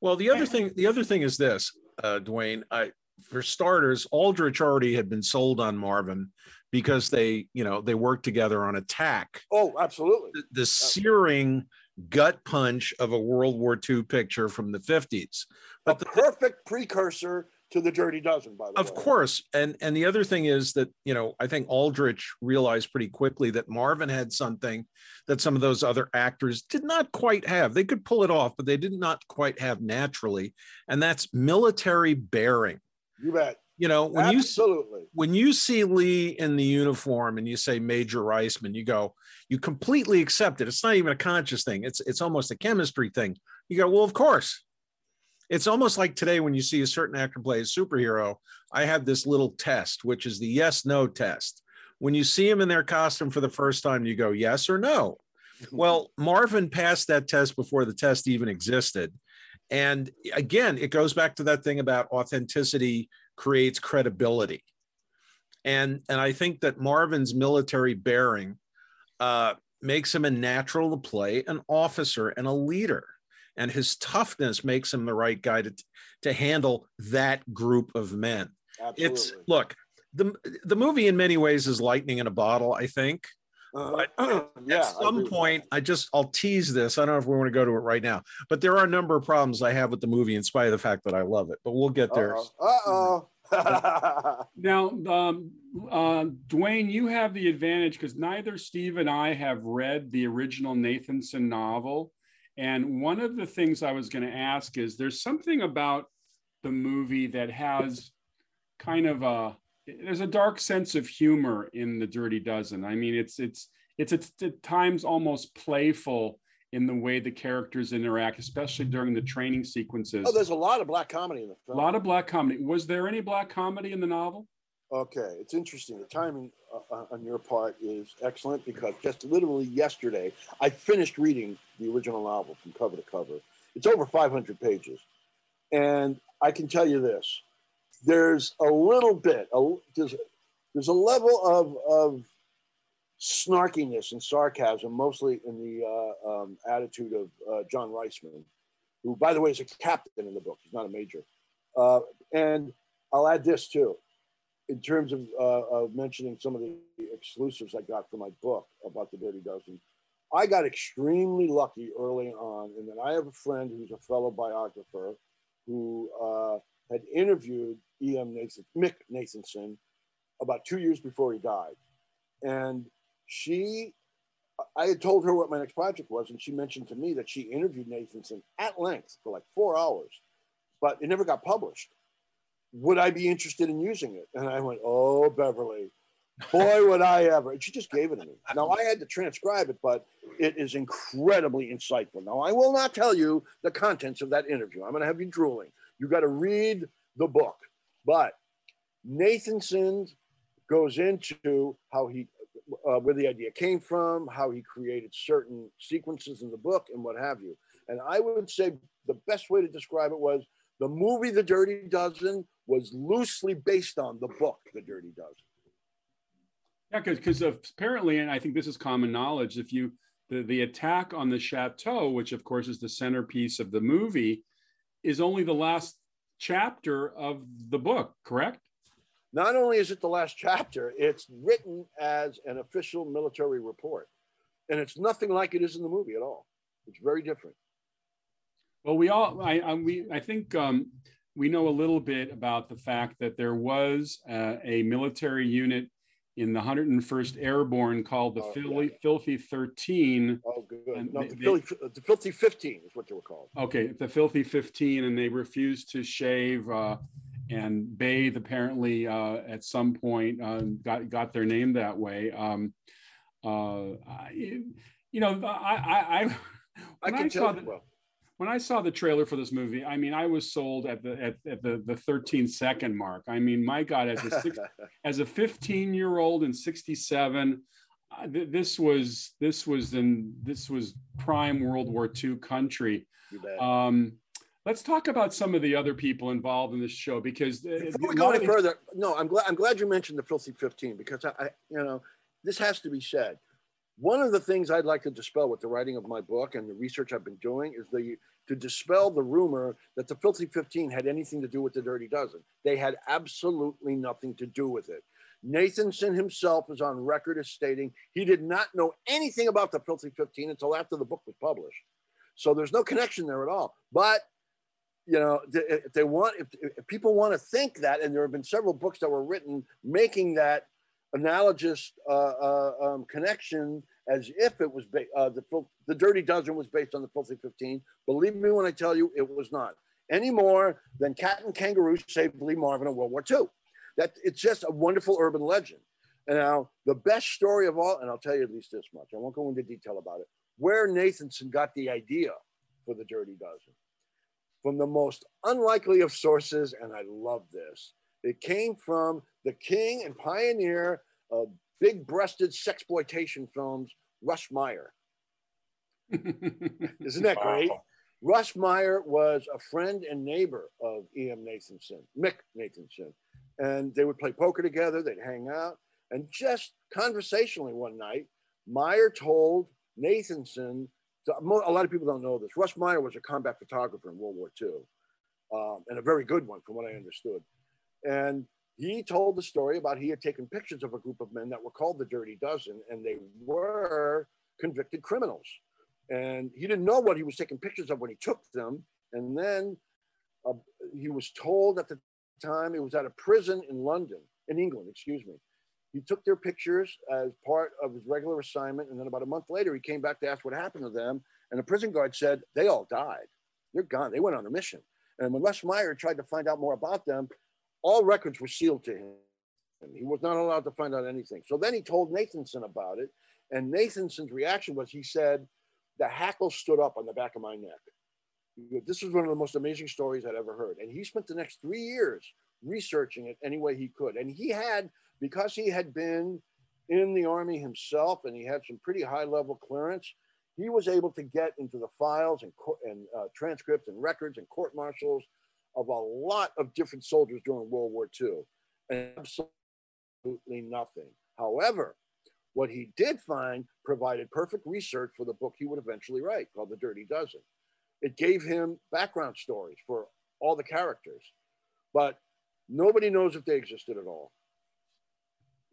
[SPEAKER 3] Well, the other thing, the other thing is this, uh, Dwayne. I, for starters, Aldrich already had been sold on Marvin because they, you know, they worked together on Attack.
[SPEAKER 2] Oh, absolutely.
[SPEAKER 3] The, the searing gut punch of a World War II picture from the 50s.
[SPEAKER 2] But a the perfect precursor to the Dirty Dozen, by the
[SPEAKER 3] of
[SPEAKER 2] way.
[SPEAKER 3] Of course, and and the other thing is that you know I think Aldrich realized pretty quickly that Marvin had something that some of those other actors did not quite have. They could pull it off, but they did not quite have naturally, and that's military bearing.
[SPEAKER 2] You bet.
[SPEAKER 3] You know when
[SPEAKER 2] Absolutely.
[SPEAKER 3] you when you see Lee in the uniform and you say Major Reisman, you go, you completely accept it. It's not even a conscious thing. It's it's almost a chemistry thing. You go, well, of course it's almost like today when you see a certain actor play a superhero, I have this little test, which is the yes no test. When you see them in their costume for the first time, you go yes or no. Well, Marvin passed that test before the test even existed. And again, it goes back to that thing about authenticity creates credibility. And, and I think that Marvin's military bearing uh, makes him a natural to play an officer and a leader and his toughness makes him the right guy to, to handle that group of men.
[SPEAKER 2] Absolutely.
[SPEAKER 3] It's look, the the movie in many ways is lightning in a bottle, I think.
[SPEAKER 2] Uh, but yeah,
[SPEAKER 3] at some I point, I just I'll tease this. I don't know if we want to go to it right now, but there are a number of problems I have with the movie, in spite of the fact that I love it. But we'll get there.
[SPEAKER 2] Uh oh.
[SPEAKER 1] now, um, uh, Dwayne, you have the advantage because neither Steve and I have read the original Nathanson novel. And one of the things I was going to ask is there's something about the movie that has kind of a there's a dark sense of humor in the Dirty Dozen. I mean, it's it's it's, it's at times almost playful in the way the characters interact, especially during the training sequences.
[SPEAKER 2] Oh, there's a lot of black comedy in the film.
[SPEAKER 1] A lot of black comedy. Was there any black comedy in the novel?
[SPEAKER 2] Okay, it's interesting. The timing on your part is excellent because just literally yesterday I finished reading the original novel from cover to cover. It's over 500 pages, and I can tell you this: there's a little bit, a, there's there's a level of of snarkiness and sarcasm, mostly in the uh, um, attitude of uh, John Reisman, who, by the way, is a captain in the book. He's not a major. Uh, and I'll add this too in terms of, uh, of mentioning some of the exclusives I got for my book about the Dirty Dozen, I got extremely lucky early on, and then I have a friend who's a fellow biographer who uh, had interviewed E.M. Nathan, Mick Nathanson about two years before he died, and she, I had told her what my next project was, and she mentioned to me that she interviewed Nathanson at length for like four hours, but it never got published would I be interested in using it? And I went, oh, Beverly, boy, would I ever. And she just gave it to me. Now, I had to transcribe it, but it is incredibly insightful. Now, I will not tell you the contents of that interview. I'm going to have you drooling. You got to read the book. But Nathanson goes into how he, uh, where the idea came from, how he created certain sequences in the book, and what have you. And I would say the best way to describe it was the movie The Dirty Dozen was loosely based on the book The Dirty Dozen.
[SPEAKER 1] Yeah, because apparently, and I think this is common knowledge, if you the, the attack on the chateau, which of course is the centerpiece of the movie, is only the last chapter of the book, correct?
[SPEAKER 2] Not only is it the last chapter, it's written as an official military report. And it's nothing like it is in the movie at all. It's very different.
[SPEAKER 1] Well, we all, I, I we, I think um, we know a little bit about the fact that there was uh, a military unit in the 101st Airborne called the
[SPEAKER 2] Oh,
[SPEAKER 1] Philly,
[SPEAKER 2] yeah.
[SPEAKER 1] Filthy 13.
[SPEAKER 2] Oh, good. No,
[SPEAKER 1] they-
[SPEAKER 2] the, Philly, the Filthy 15 is what they were called.
[SPEAKER 1] Okay, the Filthy 15, and they refused to shave uh, and bathe. Apparently, uh, at some point, uh, got got their name that way. Um, uh, I, you know, I, I, I
[SPEAKER 2] I
[SPEAKER 1] I,
[SPEAKER 2] can
[SPEAKER 1] saw
[SPEAKER 2] tell you, well,
[SPEAKER 1] when I saw the trailer for this movie, I mean, I was sold at the at, at the the 13 second mark. I mean, my God, as a six, as a 15 year old in 67 uh, th- this was this was in this was prime world war ii country um let's talk about some of the other people involved in this show because uh,
[SPEAKER 2] Before we go any further, no, I'm glad I'm glad you mentioned the Filthy 15 because I, I, you know, this has to be said. One of the things I'd like to dispel with the writing of my book and the research I've been doing is the to dispel the rumor that the Filthy 15 had anything to do with the Dirty Dozen. They had absolutely nothing to do with it. Nathanson himself is on record as stating he did not know anything about the Filthy 15 until after the book was published. So there's no connection there at all. But you know, if they want, if, if people want to think that, and there have been several books that were written making that analogous uh, uh, um, connection as if it was ba- uh, the the Dirty Dozen was based on the Filthy Fifteen. Believe me when I tell you, it was not any more than Captain Kangaroo saved Lee Marvin in World War II. That it's just a wonderful urban legend. And now the best story of all, and I'll tell you at least this much. I won't go into detail about it. Where Nathanson got the idea for the Dirty Dozen from the most unlikely of sources, and I love this. It came from the king and pioneer of big-breasted sexploitation films, Russ Meyer. Isn't that great?
[SPEAKER 3] Wow.
[SPEAKER 2] Russ Meyer was a friend and neighbor of E.M. Nathanson, Mick Nathanson. And they would play poker together, they'd hang out. And just conversationally one night, Meyer told Nathanson, a lot of people don't know this. Russ Meyer was a combat photographer in World War II, um, and a very good one from what I understood. And he told the story about he had taken pictures of a group of men that were called the Dirty Dozen, and they were convicted criminals. And he didn't know what he was taking pictures of when he took them. And then uh, he was told at the time it was at a prison in London, in England, excuse me. He took their pictures as part of his regular assignment. And then about a month later, he came back to ask what happened to them. And the prison guard said, they all died. They're gone. They went on a mission. And when Les Meyer tried to find out more about them, all records were sealed to him. He was not allowed to find out anything. So then he told Nathanson about it. And Nathanson's reaction was he said, the hackle stood up on the back of my neck. This was one of the most amazing stories I'd ever heard. And he spent the next three years researching it any way he could. And he had, because he had been in the Army himself and he had some pretty high level clearance, he was able to get into the files and, and uh, transcripts and records and court martials of a lot of different soldiers during World War II. And absolutely nothing. However, what he did find provided perfect research for the book he would eventually write called The Dirty Dozen. It gave him background stories for all the characters, but nobody knows if they existed at all.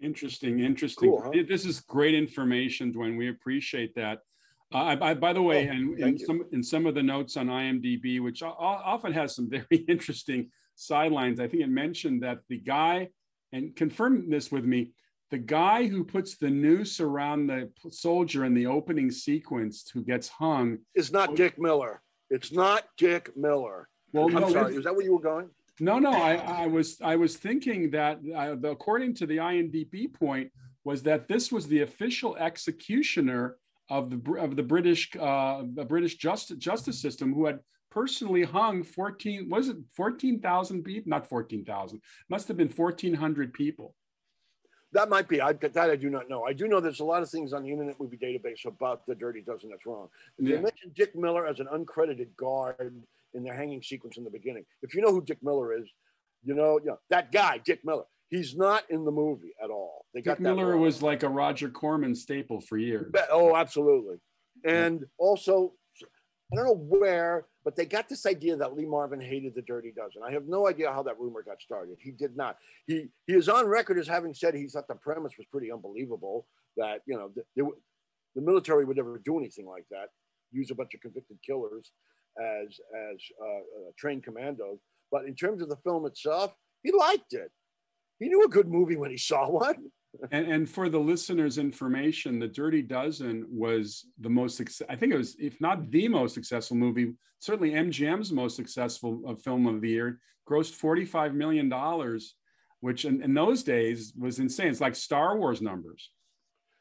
[SPEAKER 1] Interesting, interesting.
[SPEAKER 2] Cool, huh?
[SPEAKER 1] This is great information, Dwayne. We appreciate that. I, I, by the way,
[SPEAKER 2] Oh,
[SPEAKER 1] and in
[SPEAKER 2] you.
[SPEAKER 1] some in some of the notes on IMDb, which often has some very interesting sidelines, I think it mentioned that the guy, and confirm this with me, the guy who puts the noose around the soldier in the opening sequence who gets hung.
[SPEAKER 2] It's not Dick Miller. It's not Dick Miller.
[SPEAKER 1] Well,
[SPEAKER 2] I'm
[SPEAKER 1] no,
[SPEAKER 2] sorry. Is that where you were going?
[SPEAKER 1] No, no, I, I was I was thinking that uh, the, according to the IMDb point was that this was the official executioner of the of the British uh, the British justice justice system who had personally hung 14 was it 14,000 people not 14,000 must have been 1400 people
[SPEAKER 2] That might be. I, that I do not know. I do know there's a lot of things on the Internet Movie Database about the Dirty Dozen that's wrong. They mentioned Dick Miller as an uncredited guard in the hanging sequence in the beginning. If you know who Dick Miller is, you know, you know that guy, Dick Miller. He's not in the movie at all. They got
[SPEAKER 1] Dick Miller
[SPEAKER 2] wrong.
[SPEAKER 1] was like a Roger Corman staple for years
[SPEAKER 2] Oh, absolutely. And also, I don't know where, but they got this idea that Lee Marvin hated the Dirty Dozen. I have no idea how that rumor got started. He did not. He he is on record as having said he thought the premise was pretty unbelievable. That you know the, the, the military would never do anything like that, use a bunch of convicted killers. as as uh, uh, trained commandos. But in terms of the film itself, he liked it. He knew a good movie when he saw one.
[SPEAKER 1] and, and, for the listeners' information, The Dirty Dozen was the most, I think it was, if not the most successful movie, certainly MGM's most successful uh, film of the year, grossed $45 million, which in, in those days was insane. It's like Star Wars numbers.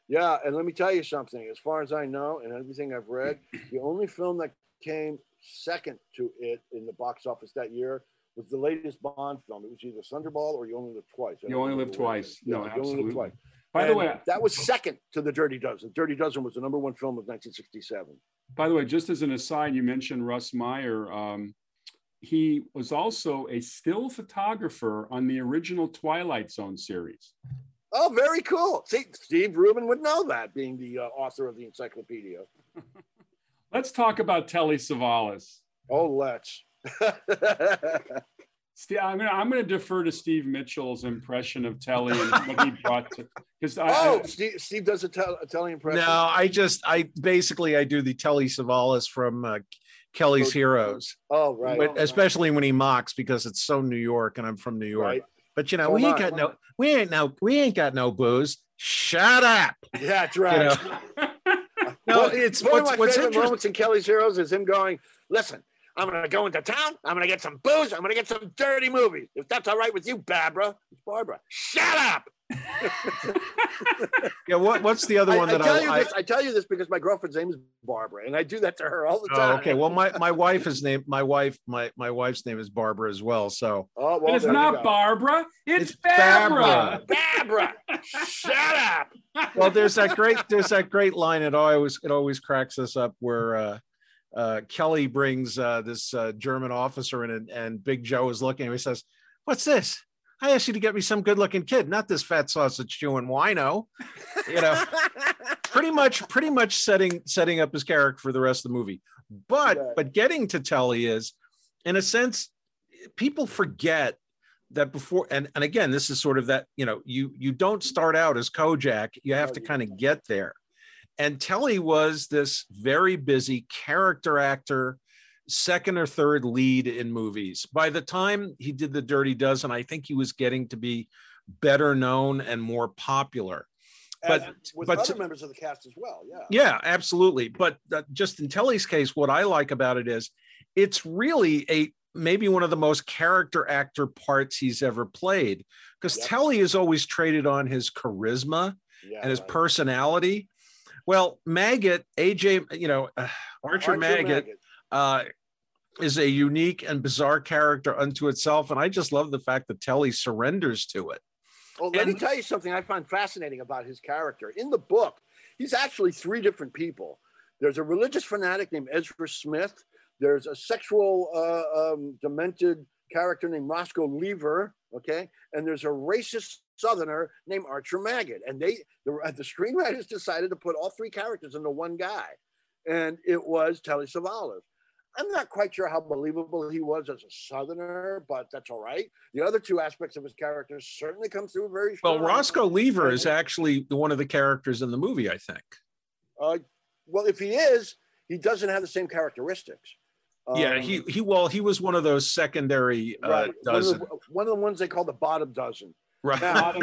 [SPEAKER 2] Yeah, and let me tell you something. As far as I know, and everything I've read, the only film that came second to it in the box office that year was the latest Bond film. It was either Thunderball or You Only Live Twice.
[SPEAKER 1] You Only Live Twice. No, yeah, absolutely. You Only Live Twice.
[SPEAKER 2] By and the way, that was second to The Dirty Dozen. Dirty Dozen was the number one film of 1967.
[SPEAKER 1] By the way, just as an aside, you mentioned Russ Meyer. Um, he was also a still photographer on the original Twilight Zone series.
[SPEAKER 2] Oh, very cool. See, Steve Rubin would know that, being the uh, author of the encyclopedia.
[SPEAKER 1] let's talk about Telly Savalas.
[SPEAKER 2] Oh, let's.
[SPEAKER 1] Steve, I'm gonna I'm gonna defer to Steve Mitchell's impression of Telly and what he brought to
[SPEAKER 2] because oh I, Steve, Steve does a, tell, a Telly impression.
[SPEAKER 3] No, I just I basically I do the Telly Savalas from uh, Kelly's oh, Heroes.
[SPEAKER 2] Oh right,
[SPEAKER 3] but, especially when he mocks because it's so New York and I'm from New York. Right. But you know we ain't got no we ain't no we ain't got no booze. Shut up.
[SPEAKER 2] Yeah, that's right. You know? no, well, it's one of my favorite moments in Kelly's Heroes is him going, "Listen, I'm going to go into town. I'm going to get some booze. I'm going to get some dirty movies. If that's all right with you, Barbara. It's Barbara. Shut up.
[SPEAKER 3] yeah. What, what's the other one I, that I
[SPEAKER 2] tell I, you I, this? I tell you this because my girlfriend's name is Barbara, and I do that to her all the oh, time.
[SPEAKER 3] Oh, okay. Well, my, my wife is named my wife my my wife's name is Barbara as well. So.
[SPEAKER 1] Oh well, it's not Barbara. It's, it's Barbara.
[SPEAKER 2] Barbara. Shut up.
[SPEAKER 3] Well, there's that great there's that great line. It always it always cracks us up where. uh uh, Kelly brings uh, this uh, German officer in, and, and Big Joe is looking. He says, "What's this? I asked you to get me some good-looking kid, not this fat sausage chewing wino." You know, pretty much, pretty much setting setting up his character for the rest of the movie. But yeah. but getting to Telly is, in a sense, people forget that before and, and again this is sort of that you know you you don't start out as kojak you have to kind of get there and Telly was this very busy character actor, second or third lead in movies. By the time he did The Dirty Dozen, I think he was getting to be better known and more popular.
[SPEAKER 2] But As with but other members of the cast as well, yeah.
[SPEAKER 3] Yeah, absolutely. But uh, just in Telly's case, what I like about it is it's really a maybe one of the most character actor parts he's ever played because yep. Telly is always traded on his charisma yeah, and his right. personality well, Maggot, AJ, you know, uh, Archer, Archer, Maggot, Maggot. Uh, is a unique and bizarre character unto itself. And I just love the fact that Telly surrenders to it.
[SPEAKER 2] Well, let and, me tell you something I find fascinating about his character. In the book, he's actually three different people. There's a religious fanatic named Ezra Smith. There's a sexual, uh, um, demented character named Roscoe Lever. Okay. And there's a racist Southerner named Archer Maggot. And they, the, the screenwriters decided to put all three characters into one guy. And it was Telly Savalas. I'm not quite sure how believable he was as a Southerner, but that's all right. The other two aspects of his character certainly come through very
[SPEAKER 3] strong. Well, Roscoe Lever is actually one of the characters in the movie, I think.
[SPEAKER 2] Uh, well, if he is, he doesn't have the same characteristics.
[SPEAKER 3] yeah, he um, he well, he was one of those secondary uh, right. dozen.
[SPEAKER 2] One of, the, one of the ones they call the bottom dozen.
[SPEAKER 3] Right.
[SPEAKER 2] Now,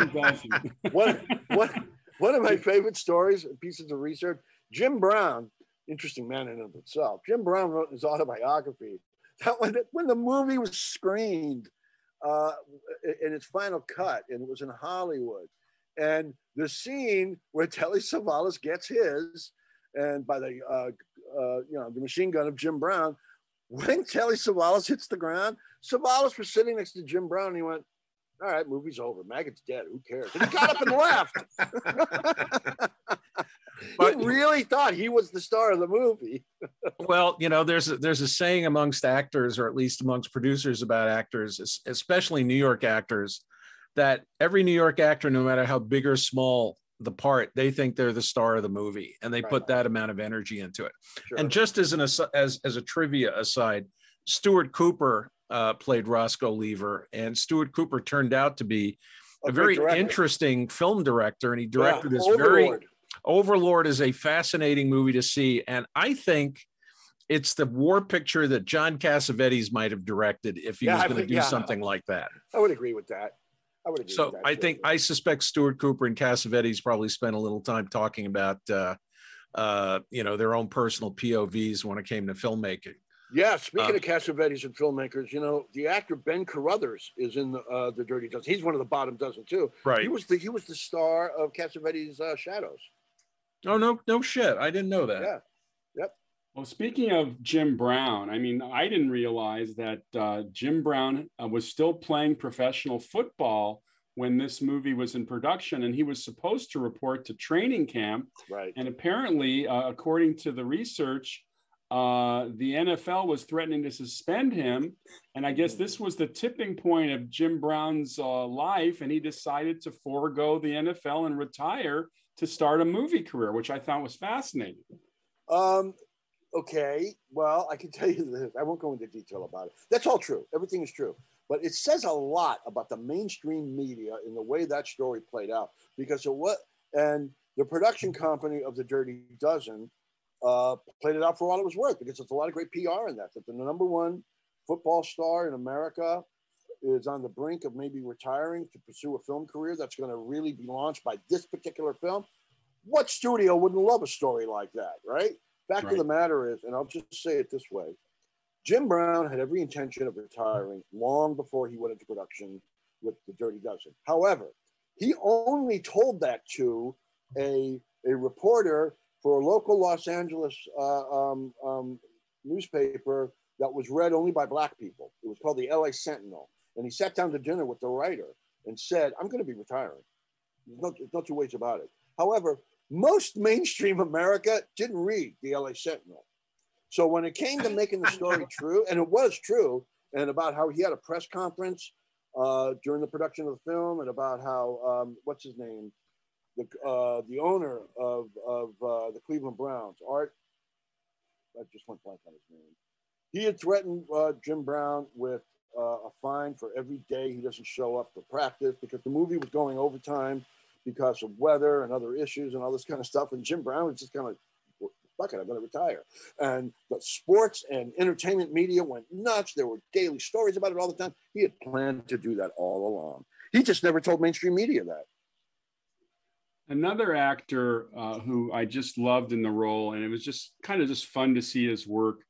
[SPEAKER 2] one, one, one of my favorite stories, pieces of research, Jim Brown, interesting man in and of itself. Jim Brown wrote his autobiography that when, when the movie was screened uh, in its final cut, and it was in Hollywood, and the scene where Telly Savalas gets his, and by the uh, uh, you know the machine gun of Jim Brown, when Telly Savalas hits the ground, Savalas was sitting next to Jim Brown, and he went, all right, movie's over. Maggot's dead. Who cares? And he got up and left. but he really thought he was the star of the movie.
[SPEAKER 3] well, you know, there's a, there's a saying amongst actors, or at least amongst producers about actors, especially New York actors, that every New York actor, no matter how big or small the part, they think they're the star of the movie, and they right. put that amount of energy into it. Sure. And just as an as as a trivia aside, Stuart Cooper uh, played Roscoe Lever, and Stuart Cooper turned out to be a, a very interesting film director, and he directed yeah, this Overlord. very Overlord is a fascinating movie to see, and I think it's the war picture that John Cassavetes might have directed if he
[SPEAKER 2] Yeah,
[SPEAKER 3] was going to do
[SPEAKER 2] yeah.
[SPEAKER 3] something like that.
[SPEAKER 2] I would agree with that. I would agree.
[SPEAKER 3] So
[SPEAKER 2] with that
[SPEAKER 3] I think I suspect Stuart Cooper and Cassavetes probably spent a little time talking about uh, uh, you know their own personal POVs when it came to filmmaking.
[SPEAKER 2] Yeah, speaking
[SPEAKER 3] Uh,
[SPEAKER 2] of Cassavetes and filmmakers, you know the actor Ben Carruthers is in the, uh, the Dirty Dozen. He's one of the bottom dozen too. Right. He
[SPEAKER 3] Right.
[SPEAKER 2] was the he was the star of Cassavetes' uh, Shadows.
[SPEAKER 3] Oh no, no shit. I didn't know that.
[SPEAKER 2] Yeah. Yep.
[SPEAKER 1] Well, speaking of Jim Brown, I mean, I didn't realize that uh, Jim Brown uh, was still playing professional football when this movie was in production, and he was supposed to report to training camp.
[SPEAKER 2] Right.
[SPEAKER 1] And apparently, uh, according to the research, uh, the NFL was threatening to suspend him. And I guess this was the tipping point of Jim Brown's uh, life, and he decided to forego the NFL and retire to start a movie career, which I thought was fascinating.
[SPEAKER 2] Um, okay. Well, I can tell you this. I won't go into detail about it. That's all true. Everything is true. But it says a lot about the mainstream media in the way that story played out because of what and the production company of the Dirty Dozen uh, played it out for all it was worth because there's a lot of great PR in that. That the number one football star in America is on the brink of maybe retiring to pursue a film career that's going to really be launched by this particular film. What studio wouldn't love a story like that, right? Fact
[SPEAKER 1] Right.
[SPEAKER 2] of the matter is, and I'll just say it this way Jim Brown had every intention of retiring long before he went into production with the Dirty Dozen. However, he only told that to a, a reporter for a local Los Angeles uh, um, um, newspaper that was read only by black people. It was called the LA Sentinel. And he sat down to dinner with the writer and said, I'm going to be retiring. There's no, there's no two ways about it. However, most mainstream America didn't read the LA Sentinel. So when it came to making the story true, and it was true, and about how he had a press conference uh, during the production of the film, and about how um, what's his name, the uh, the owner of of uh, the Cleveland Browns, Art, I just went blank on his name. He had threatened uh, Jim Brown with uh, a fine for every day he doesn't show up for practice because the movie was going overtime because of weather and other issues and all this kind of stuff. And Jim Brown was just kind of fuck it, I'm going to retire. And the sports and entertainment media went nuts. There were daily stories about it all the time. He had planned to do that all along. He just never told mainstream media that.
[SPEAKER 1] Another actor uh, who I just loved in the role, and it was just kind of just fun to see his work,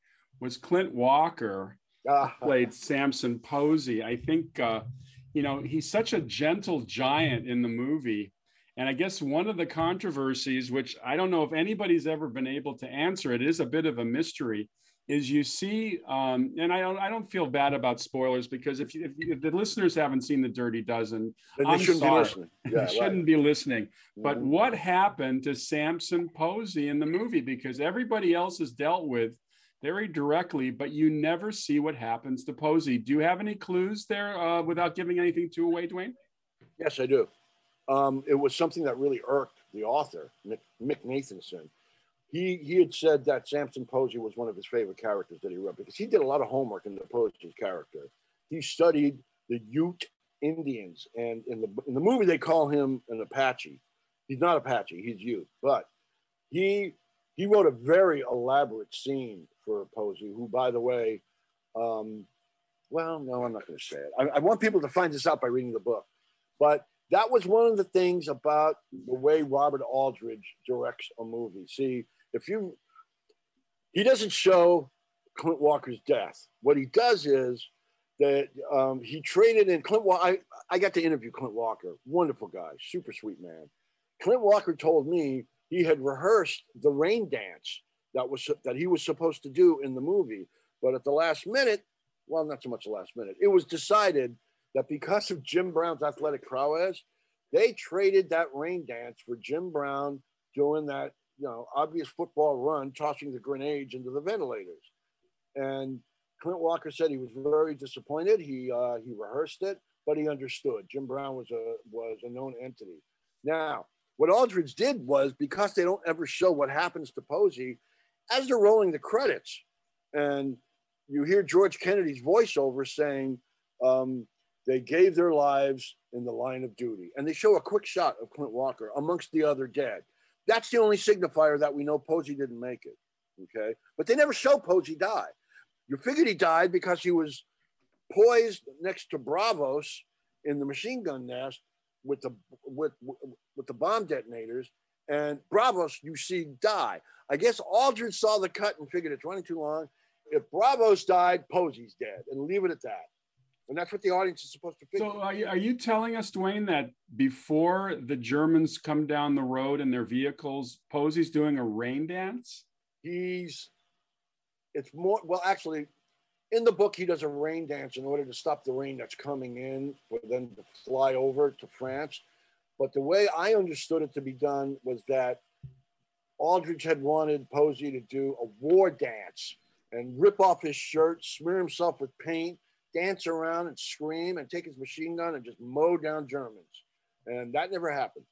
[SPEAKER 1] was Clint Walker,
[SPEAKER 2] Ah,
[SPEAKER 1] played Samson Posey. I think, uh, you know, he's such a gentle giant in the movie. And I guess one of the controversies, which I don't know if anybody's ever been able to answer, it is a bit of a mystery, is you see, um, and I don't, I don't feel bad about spoilers because if, you, if, you, if the listeners haven't seen The Dirty Dozen,
[SPEAKER 2] and they
[SPEAKER 1] I'm
[SPEAKER 2] shouldn't
[SPEAKER 1] sorry.
[SPEAKER 2] be listening. Yeah,
[SPEAKER 1] they shouldn't
[SPEAKER 2] right.
[SPEAKER 1] be listening. But
[SPEAKER 2] Mhm.
[SPEAKER 1] what happened to Samson Posey in the movie? Because everybody else is dealt with very directly, but you never see what happens to Posey. Do you have any clues there uh, without giving anything too away, Dwayne?
[SPEAKER 2] Yes, I do. Um, it was something that really irked the author, Mick, Mick Nathanson. He, he had said that Samson Posey was one of his favorite characters that he wrote because he did a lot of homework in the Posey character. He studied the Ute Indians, and in the in the movie they call him an Apache. He's not Apache, he's Ute, but he he wrote a very elaborate scene for Posey, who, by the way, um, well, no, I'm not going to say it. I, I want people to find this out by reading the book, but that was one of the things about the way Robert Aldridge directs a movie. See, if you, he doesn't show Clint Walker's death. What he does is that um, he traded in Clint. Wa- I I got to interview Clint Walker, wonderful guy, super sweet man. Clint Walker told me he had rehearsed the rain dance that was that he was supposed to do in the movie, but at the last minute, well, not so much the last minute, it was decided that because of Jim Brown's athletic prowess, they traded that rain dance for Jim Brown doing that, you know, obvious football run, tossing the grenades into the ventilators. And Clint Walker said he was very disappointed. He uh, he rehearsed it, but he understood. Jim Brown was a was a known entity. Now, what Aldridge did was because they don't ever show what happens to Posey, as they're rolling the credits, and you hear George Kennedy's voiceover saying, um, they gave their lives in the line of duty. And they show a quick shot of Clint Walker amongst the other dead. That's the only signifier that we know Posey didn't make it. Okay, but they never show Posey die. You figured he died because he was poised next to Bravos in the machine gun nest with the with with the bomb detonators, and Bravos you see die. I guess Aldrich saw the cut and figured it's running too long. If Bravos died, Posey's dead, and leave it at that. And that's what the audience is supposed to figure.
[SPEAKER 1] So are you, are you telling us, Dwayne, that before the Germans come down the road in their vehicles, Posey's doing a rain dance?
[SPEAKER 2] He's, it's more, well, actually, in the book, he does a rain dance in order to stop the rain that's coming in for them to fly over to France. But the way I understood it to be done was that Aldrich had wanted Posey to do a war dance and rip off his shirt, smear himself with paint, dance around and scream and take his machine gun and just mow down Germans. And that never happened.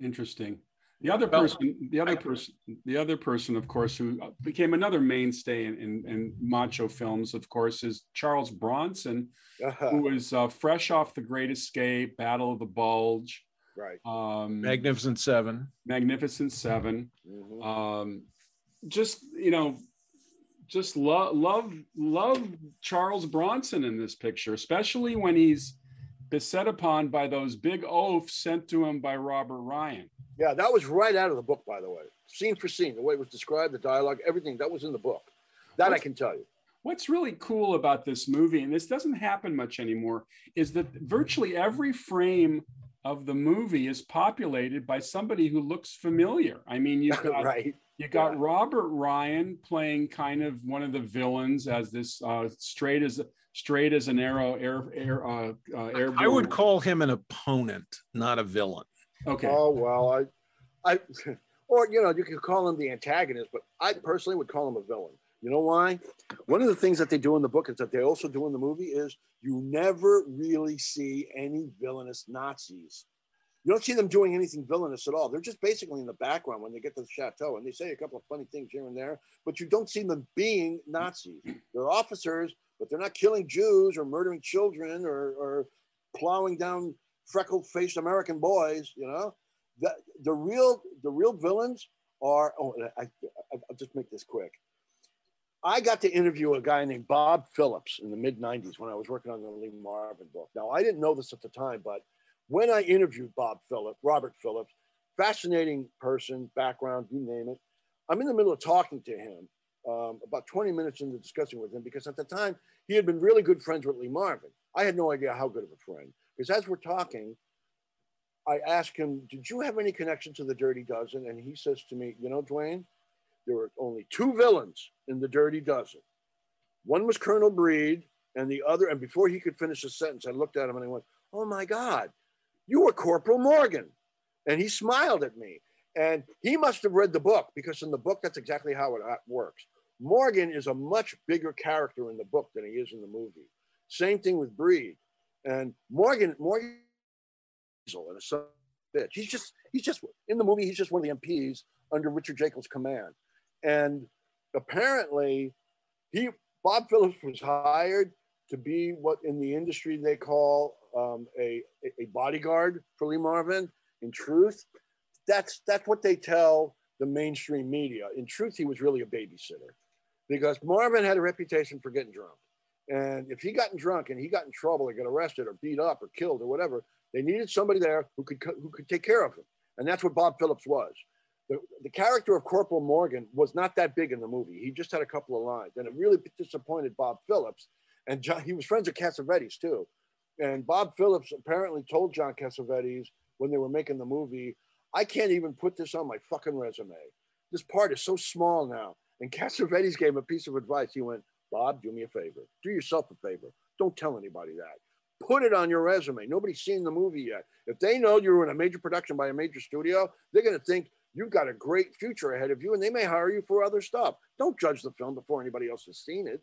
[SPEAKER 1] Interesting. The other person, the other person, the other person, of course, who became another mainstay in, in, in macho films, of course, is Charles Bronson, uh-huh. who was uh, fresh off The Great Escape, Battle of the Bulge,
[SPEAKER 2] right,
[SPEAKER 3] um, Magnificent Seven,
[SPEAKER 1] Magnificent 7 mm-hmm. um, just you know, just love love love Charles Bronson in this picture, especially when he's beset upon by those big oafs sent to him by Robert Ryan.
[SPEAKER 2] Yeah, that was right out of the book, by the way, scene for scene, the way it was described, the dialogue, everything that was in the book. That what's, I can tell you.
[SPEAKER 1] What's really cool about this movie, and this doesn't happen much anymore, is that virtually every frame of the movie is populated by somebody who looks familiar. I mean, you've got
[SPEAKER 2] right.
[SPEAKER 1] You got yeah. Robert Ryan playing kind of one of the villains as this uh, straight as straight as an arrow air air uh, uh,
[SPEAKER 3] I would call him an opponent, not a villain.
[SPEAKER 2] Okay. Oh well, I, I, or you know, you could call him the antagonist, but I personally would call him a villain. You know why? One of the things that they do in the book is that they also do in the movie is you never really see any villainous Nazis. You don't see them doing anything villainous at all. They're just basically in the background when they get to the chateau and they say a couple of funny things here and there, but you don't see them being Nazis. They're officers, but they're not killing Jews or murdering children or, or plowing down freckled faced American boys, you know? The, the real the real villains are oh I, I, I'll just make this quick. I got to interview a guy named Bob Phillips in the mid 90s when I was working on the Lee Marvin book. Now, I didn't know this at the time, but when I interviewed Bob Phillips, Robert Phillips, fascinating person, background, you name it. I'm in the middle of talking to him um, about 20 minutes into discussing with him because at the time he had been really good friends with Lee Marvin. I had no idea how good of a friend because as we're talking, I asked him, Did you have any connection to the Dirty Dozen? And he says to me, You know, Dwayne, there were only two villains in the Dirty Dozen. One was Colonel Breed, and the other, and before he could finish his sentence, I looked at him and I went, Oh my God, you were Corporal Morgan. And he smiled at me. And he must have read the book because in the book, that's exactly how it uh, works. Morgan is a much bigger character in the book than he is in the movie. Same thing with Breed. And Morgan, Morgan, and a son bitch. He's just, he's just in the movie. He's just one of the MPs under Richard Jaeckel's command. And apparently, he Bob Phillips was hired to be what in the industry they call um, a, a bodyguard for Lee Marvin. In truth, that's that's what they tell the mainstream media. In truth, he was really a babysitter because Marvin had a reputation for getting drunk. And if he got drunk and he got in trouble or got arrested or beat up or killed or whatever, they needed somebody there who could who could take care of him. And that's what Bob Phillips was. The, the character of Corporal Morgan was not that big in the movie. He just had a couple of lines, and it really disappointed Bob Phillips. And John, he was friends with Cassavetes too. And Bob Phillips apparently told John Cassavetes when they were making the movie, I can't even put this on my fucking resume. This part is so small now. And Cassavetes gave him a piece of advice. He went, Bob, do me a favor. Do yourself a favor. Don't tell anybody that. Put it on your resume. Nobody's seen the movie yet. If they know you're in a major production by a major studio, they're going to think you've got a great future ahead of you and they may hire you for other stuff. Don't judge the film before anybody else has seen it.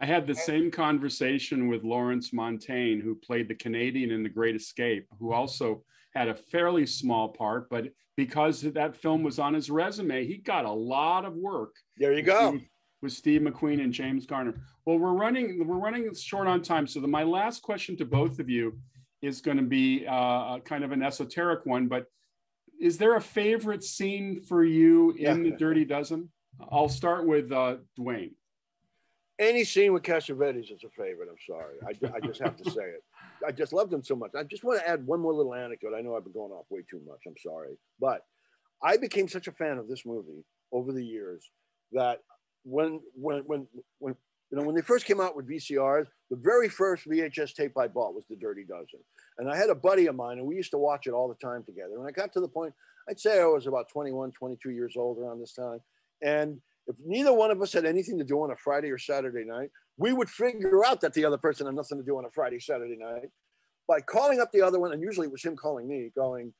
[SPEAKER 1] I had the same conversation with Lawrence Montaigne, who played the Canadian in The Great Escape, who also had a fairly small part, but because that film was on his resume, he got a lot of work.
[SPEAKER 2] There you go.
[SPEAKER 1] With, Steve McQueen and James Garner. Well, we're running we're running short on time, so the, my last question to both of you is going to be uh, kind of an esoteric one, but is there a favorite scene for you in yeah. the Dirty Dozen? I'll start with uh, Dwayne.
[SPEAKER 2] Any scene with Cassavetes is a favorite. I'm sorry. I, I just have to say it. I just loved him so much. I just want to add one more little anecdote. I know I've been going off way too much. I'm sorry. But I became such a fan of this movie over the years that when when when when you know when they first came out with VCRs, the very first VHS tape I bought was The Dirty Dozen, and I had a buddy of mine, and we used to watch it all the time together. And I got to the point, I'd say I was about 21, 22 years old around this time, and if neither one of us had anything to do on a Friday or Saturday night, we would figure out that the other person had nothing to do on a Friday, Saturday night by calling up the other one, and usually it was him calling me, going,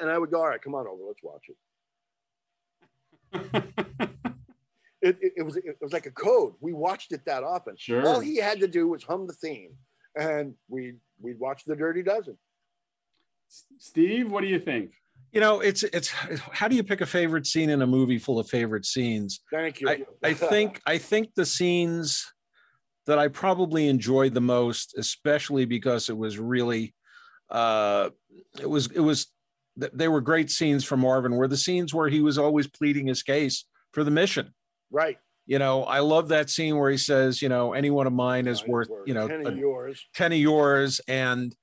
[SPEAKER 2] and I would go, all right, come on over, let's watch it. it, it, it, was it was like a code. We watched it that often.
[SPEAKER 1] Sure.
[SPEAKER 2] All he had to do was hum the theme, and we we'd watch the Dirty Dozen.
[SPEAKER 1] Steve, what do you think?
[SPEAKER 3] You know, it's it's how do you pick a favorite scene in a movie full of favorite scenes?
[SPEAKER 2] Thank you.
[SPEAKER 3] I, I think I think the scenes that I probably enjoyed the most, especially because it was really, uh, it was it was they were great scenes from Marvin. Were the scenes where he was always pleading his case for the mission.
[SPEAKER 2] right.
[SPEAKER 3] You know, I love that scene where he says, you know, any one of mine is worth, you know,
[SPEAKER 2] ten
[SPEAKER 3] a-
[SPEAKER 2] of yours.
[SPEAKER 3] 10 of yours and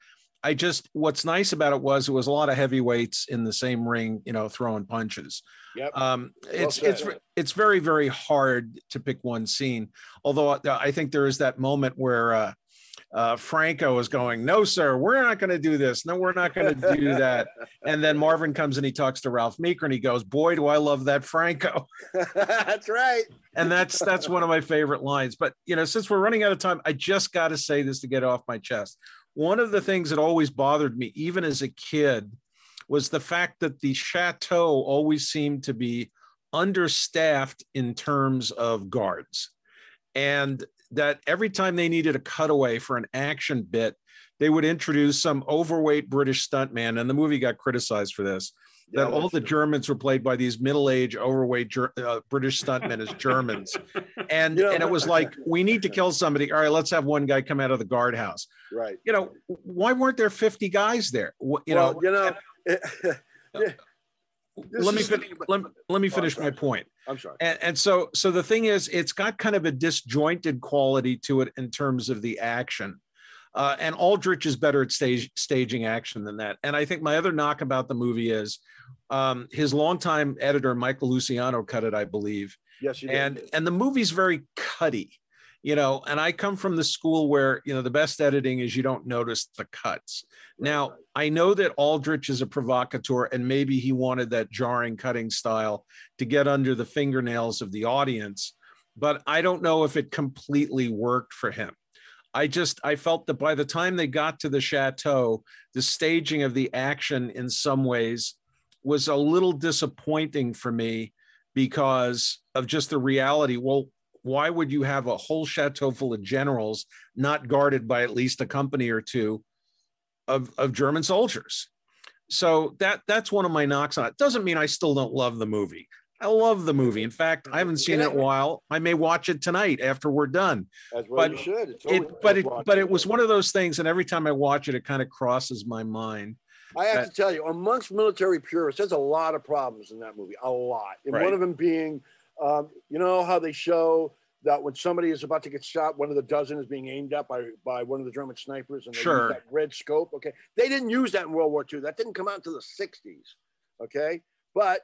[SPEAKER 3] i just what's nice about it was it was a lot of heavyweights in the same ring you know throwing punches
[SPEAKER 2] Yep.
[SPEAKER 3] um it's
[SPEAKER 2] said.
[SPEAKER 3] it's it's very very hard to pick one scene although I- i think there is that moment where uh uh, Franco is going, no, sir, we're not going to do this. No, we're not going to do that. And then Marvin comes and he talks to Ralph Meeker and he goes, boy, do I love that Franco
[SPEAKER 2] That's right.
[SPEAKER 3] and that's that's one of my favorite lines but you know since we're running out of time i just got to say this to get off my chest one of the things that always bothered me even as a kid was the fact that the chateau always seemed to be understaffed in terms of guards. And that every time they needed a cutaway for an action bit they would introduce some overweight british stuntman. And the movie got criticized for this
[SPEAKER 2] Yeah,
[SPEAKER 3] that all the
[SPEAKER 2] true.
[SPEAKER 3] Germans were played by these middle-aged, overweight Ger- uh, British stuntmen as Germans, and
[SPEAKER 2] You know,
[SPEAKER 3] and it was like we need to kill somebody. All right, let's have one guy come out of the guardhouse.
[SPEAKER 2] Right.
[SPEAKER 3] You know, why weren't there fifty guys there? You
[SPEAKER 2] well,
[SPEAKER 3] know,
[SPEAKER 2] you know. yeah.
[SPEAKER 3] Let me
[SPEAKER 2] is-
[SPEAKER 3] fin- let, let me
[SPEAKER 2] Oh,
[SPEAKER 3] finish
[SPEAKER 2] sorry.
[SPEAKER 3] my point.
[SPEAKER 2] I'm sorry.
[SPEAKER 3] And, and so so the thing is, it's got kind of a disjointed quality to it in terms of the action. Uh, and Aldrich is better at stage, staging action than that. And I think my other knock about the movie is um, his longtime editor Michael Luciano cut it, I believe,
[SPEAKER 2] Yes, you did.
[SPEAKER 3] and and the movie's very cutty you know and i come from the school where you know the best editing is you don't notice the cuts
[SPEAKER 2] Right,
[SPEAKER 3] now i know that aldrich is a provocateur and maybe he wanted that jarring cutting style to get under the fingernails of the audience but i don't know if it completely worked for him i just i felt that by the time they got to the chateau the staging of the action in some ways was a little disappointing for me because of just the reality. Well, why would you have a whole chateau full of generals not guarded by at least a company or two of, of German soldiers? So that that's one of my knocks on it. Doesn't mean I still don't love the movie. I love the movie. In fact, I haven't seen it in a while. I may watch it tonight after we're done.
[SPEAKER 2] As well
[SPEAKER 3] but
[SPEAKER 2] you should. It's
[SPEAKER 3] It, but it but it was one of those things, and every time I watch it, it kind of crosses my mind.
[SPEAKER 2] I have
[SPEAKER 3] that-
[SPEAKER 2] to tell you, amongst military purists, there's a lot of problems in that movie. A lot. And
[SPEAKER 3] Right.
[SPEAKER 2] one of them being, um, you know how they show that when somebody is about to get shot, one of the dozen is being aimed at by by one of the German snipers, and they
[SPEAKER 3] Sure.
[SPEAKER 2] use that red scope. Okay, they didn't use that in World War II. That didn't come out until the '60s. Okay, but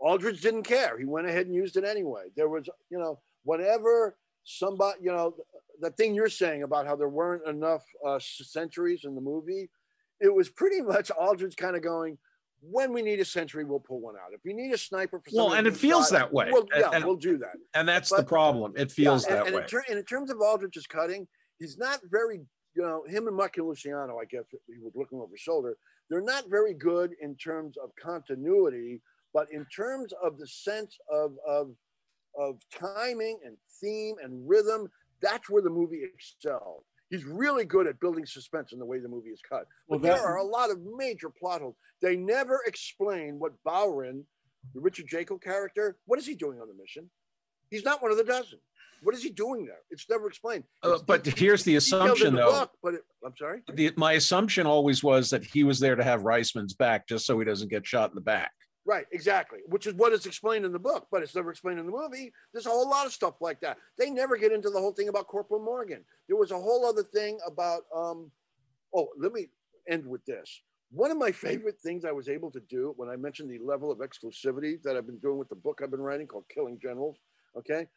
[SPEAKER 2] Aldridge didn't care. He went ahead and used it anyway. There was, you know, whenever somebody, you know, the thing you're saying about how there weren't enough uh, centuries in the movie, it was pretty much Aldridge kind of going, when we need a century, we'll pull one out. If we need a sniper for
[SPEAKER 3] something.
[SPEAKER 2] Well,
[SPEAKER 3] and it feels
[SPEAKER 2] shot,
[SPEAKER 3] that way.
[SPEAKER 2] We'll,
[SPEAKER 3] And-
[SPEAKER 2] yeah,
[SPEAKER 3] and-
[SPEAKER 2] we'll do that.
[SPEAKER 3] And that's the problem. It feels
[SPEAKER 2] Yeah, and,
[SPEAKER 3] that
[SPEAKER 2] and
[SPEAKER 3] way.
[SPEAKER 2] In ter- and in terms of Aldridge's cutting, he's not very, you know, him and Mucky Luciano, I guess he was looking over his shoulder. They're not very good in terms of continuity, but in terms of the sense of of of timing and theme and rhythm, that's where the movie excelled. He's really good at building suspense in the way the movie is cut.
[SPEAKER 1] Well,
[SPEAKER 2] But there are a lot of major plot holes. They never explain what Bowren, the Richard Jaeckel character, what is he doing on the mission? He's not one of the dozen. What is he doing there? It's never explained.
[SPEAKER 3] Uh,
[SPEAKER 2] It's
[SPEAKER 3] but here's the assumption,
[SPEAKER 2] the
[SPEAKER 3] though.
[SPEAKER 2] book, but it, I'm sorry.
[SPEAKER 3] The, my assumption always was that he was there to have Reisman's back, just so he doesn't get shot in the back.
[SPEAKER 2] Right, exactly. Which is what is explained in the book, but it's never explained in the movie. There's a whole lot of stuff like that. They never get into the whole thing about Corporal Morgan. There was a whole other thing about. Um, oh, let me end with this. One of my favorite things I was able to do when I mentioned the level of exclusivity that I've been doing with the book I've been writing called Killing Generals. Okay,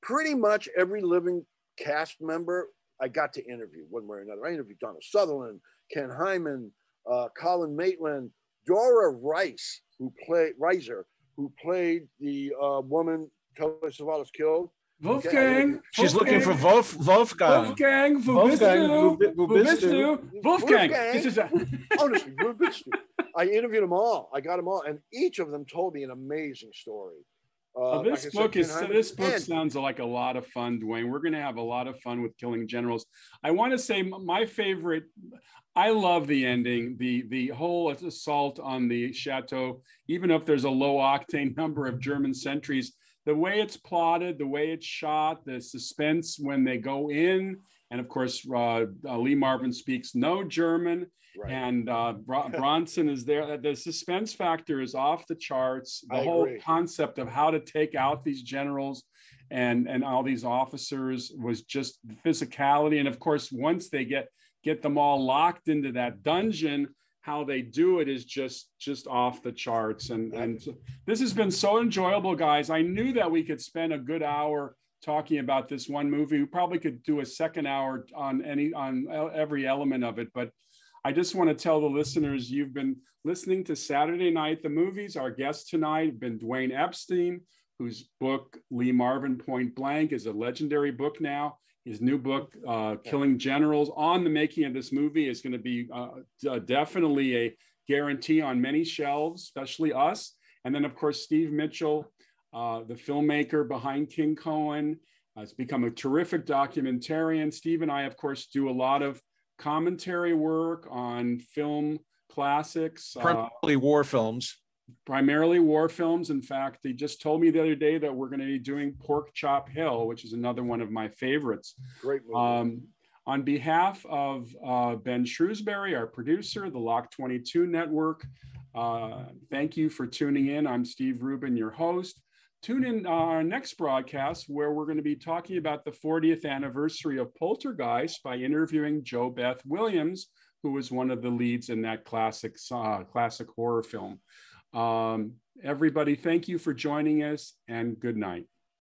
[SPEAKER 2] pretty much every living cast member I got to interview one way or another. I interviewed Donald Sutherland, Ken Hyman, uh, Colin Maitland, Dora Reisser, who played Reiser, who played the uh, woman Telly Savalas killed.
[SPEAKER 1] Wolfgang.
[SPEAKER 3] She's looking for Wolf, Wolfgang.
[SPEAKER 1] Wolfgang.
[SPEAKER 3] Wolfgang.
[SPEAKER 1] Wolfgang.
[SPEAKER 3] Vubistu.
[SPEAKER 1] Wolfgang. This is a-
[SPEAKER 2] Honestly, Vubistu. I interviewed them all. I got them all, and each of them told me an amazing story. Uh,
[SPEAKER 1] Well, this
[SPEAKER 2] like I said,
[SPEAKER 1] book is
[SPEAKER 2] Hyman-
[SPEAKER 1] this book sounds like a lot of fun, Dwayne. We're going to have a lot of fun with Killing Generals. I want to say my favorite. I love the ending, the the whole assault on the chateau. Even if there's a low octane number of German sentries, the way it's plotted, the way it's shot, the suspense when they go in, and of course uh, uh, Lee Marvin speaks no German.
[SPEAKER 2] Right.
[SPEAKER 1] and uh, Bro- Bronson is there. The suspense factor is off the charts. The
[SPEAKER 2] I
[SPEAKER 1] whole
[SPEAKER 2] agree.
[SPEAKER 1] concept of how to take out these generals and and all these officers was just physicality. And of course, once they get get them all locked into that dungeon, how they do it is just just off the charts. And and this has been so enjoyable, guys. I knew that we could spend a good hour talking about this one movie. We probably could do a second hour on any on every element of it, but I just want to tell the listeners you've been listening to Saturday Night the Movies. Our guest tonight has been Dwayne Epstein, whose book Lee Marvin Point Blank is a legendary book now. His new book, uh, Killing Generals, on the making of this movie is going to be uh, uh, definitely a guarantee on many shelves, especially us. And then, of course, Steve Mitchell, uh, the filmmaker behind King Cohen, has become a terrific documentarian. Steve and I, of course, do a lot of commentary work on film classics, uh,
[SPEAKER 3] Primarily war films.
[SPEAKER 1] primarily war films. In fact, they just told me the other day that we're going to be doing Pork Chop Hill, which is another one of my favorites.
[SPEAKER 2] Great movie.
[SPEAKER 1] Um, on behalf of uh, Ben Shrewsbury, our producer, the Lock 22 Network, uh, thank you for tuning in. I'm Steve Rubin, your host. Tune in uh, our next broadcast where we're going to be talking about the 40th anniversary of Poltergeist by interviewing JoBeth Williams, who was one of the leads in that classic uh, classic horror film. Um, everybody, thank you for joining us and good night.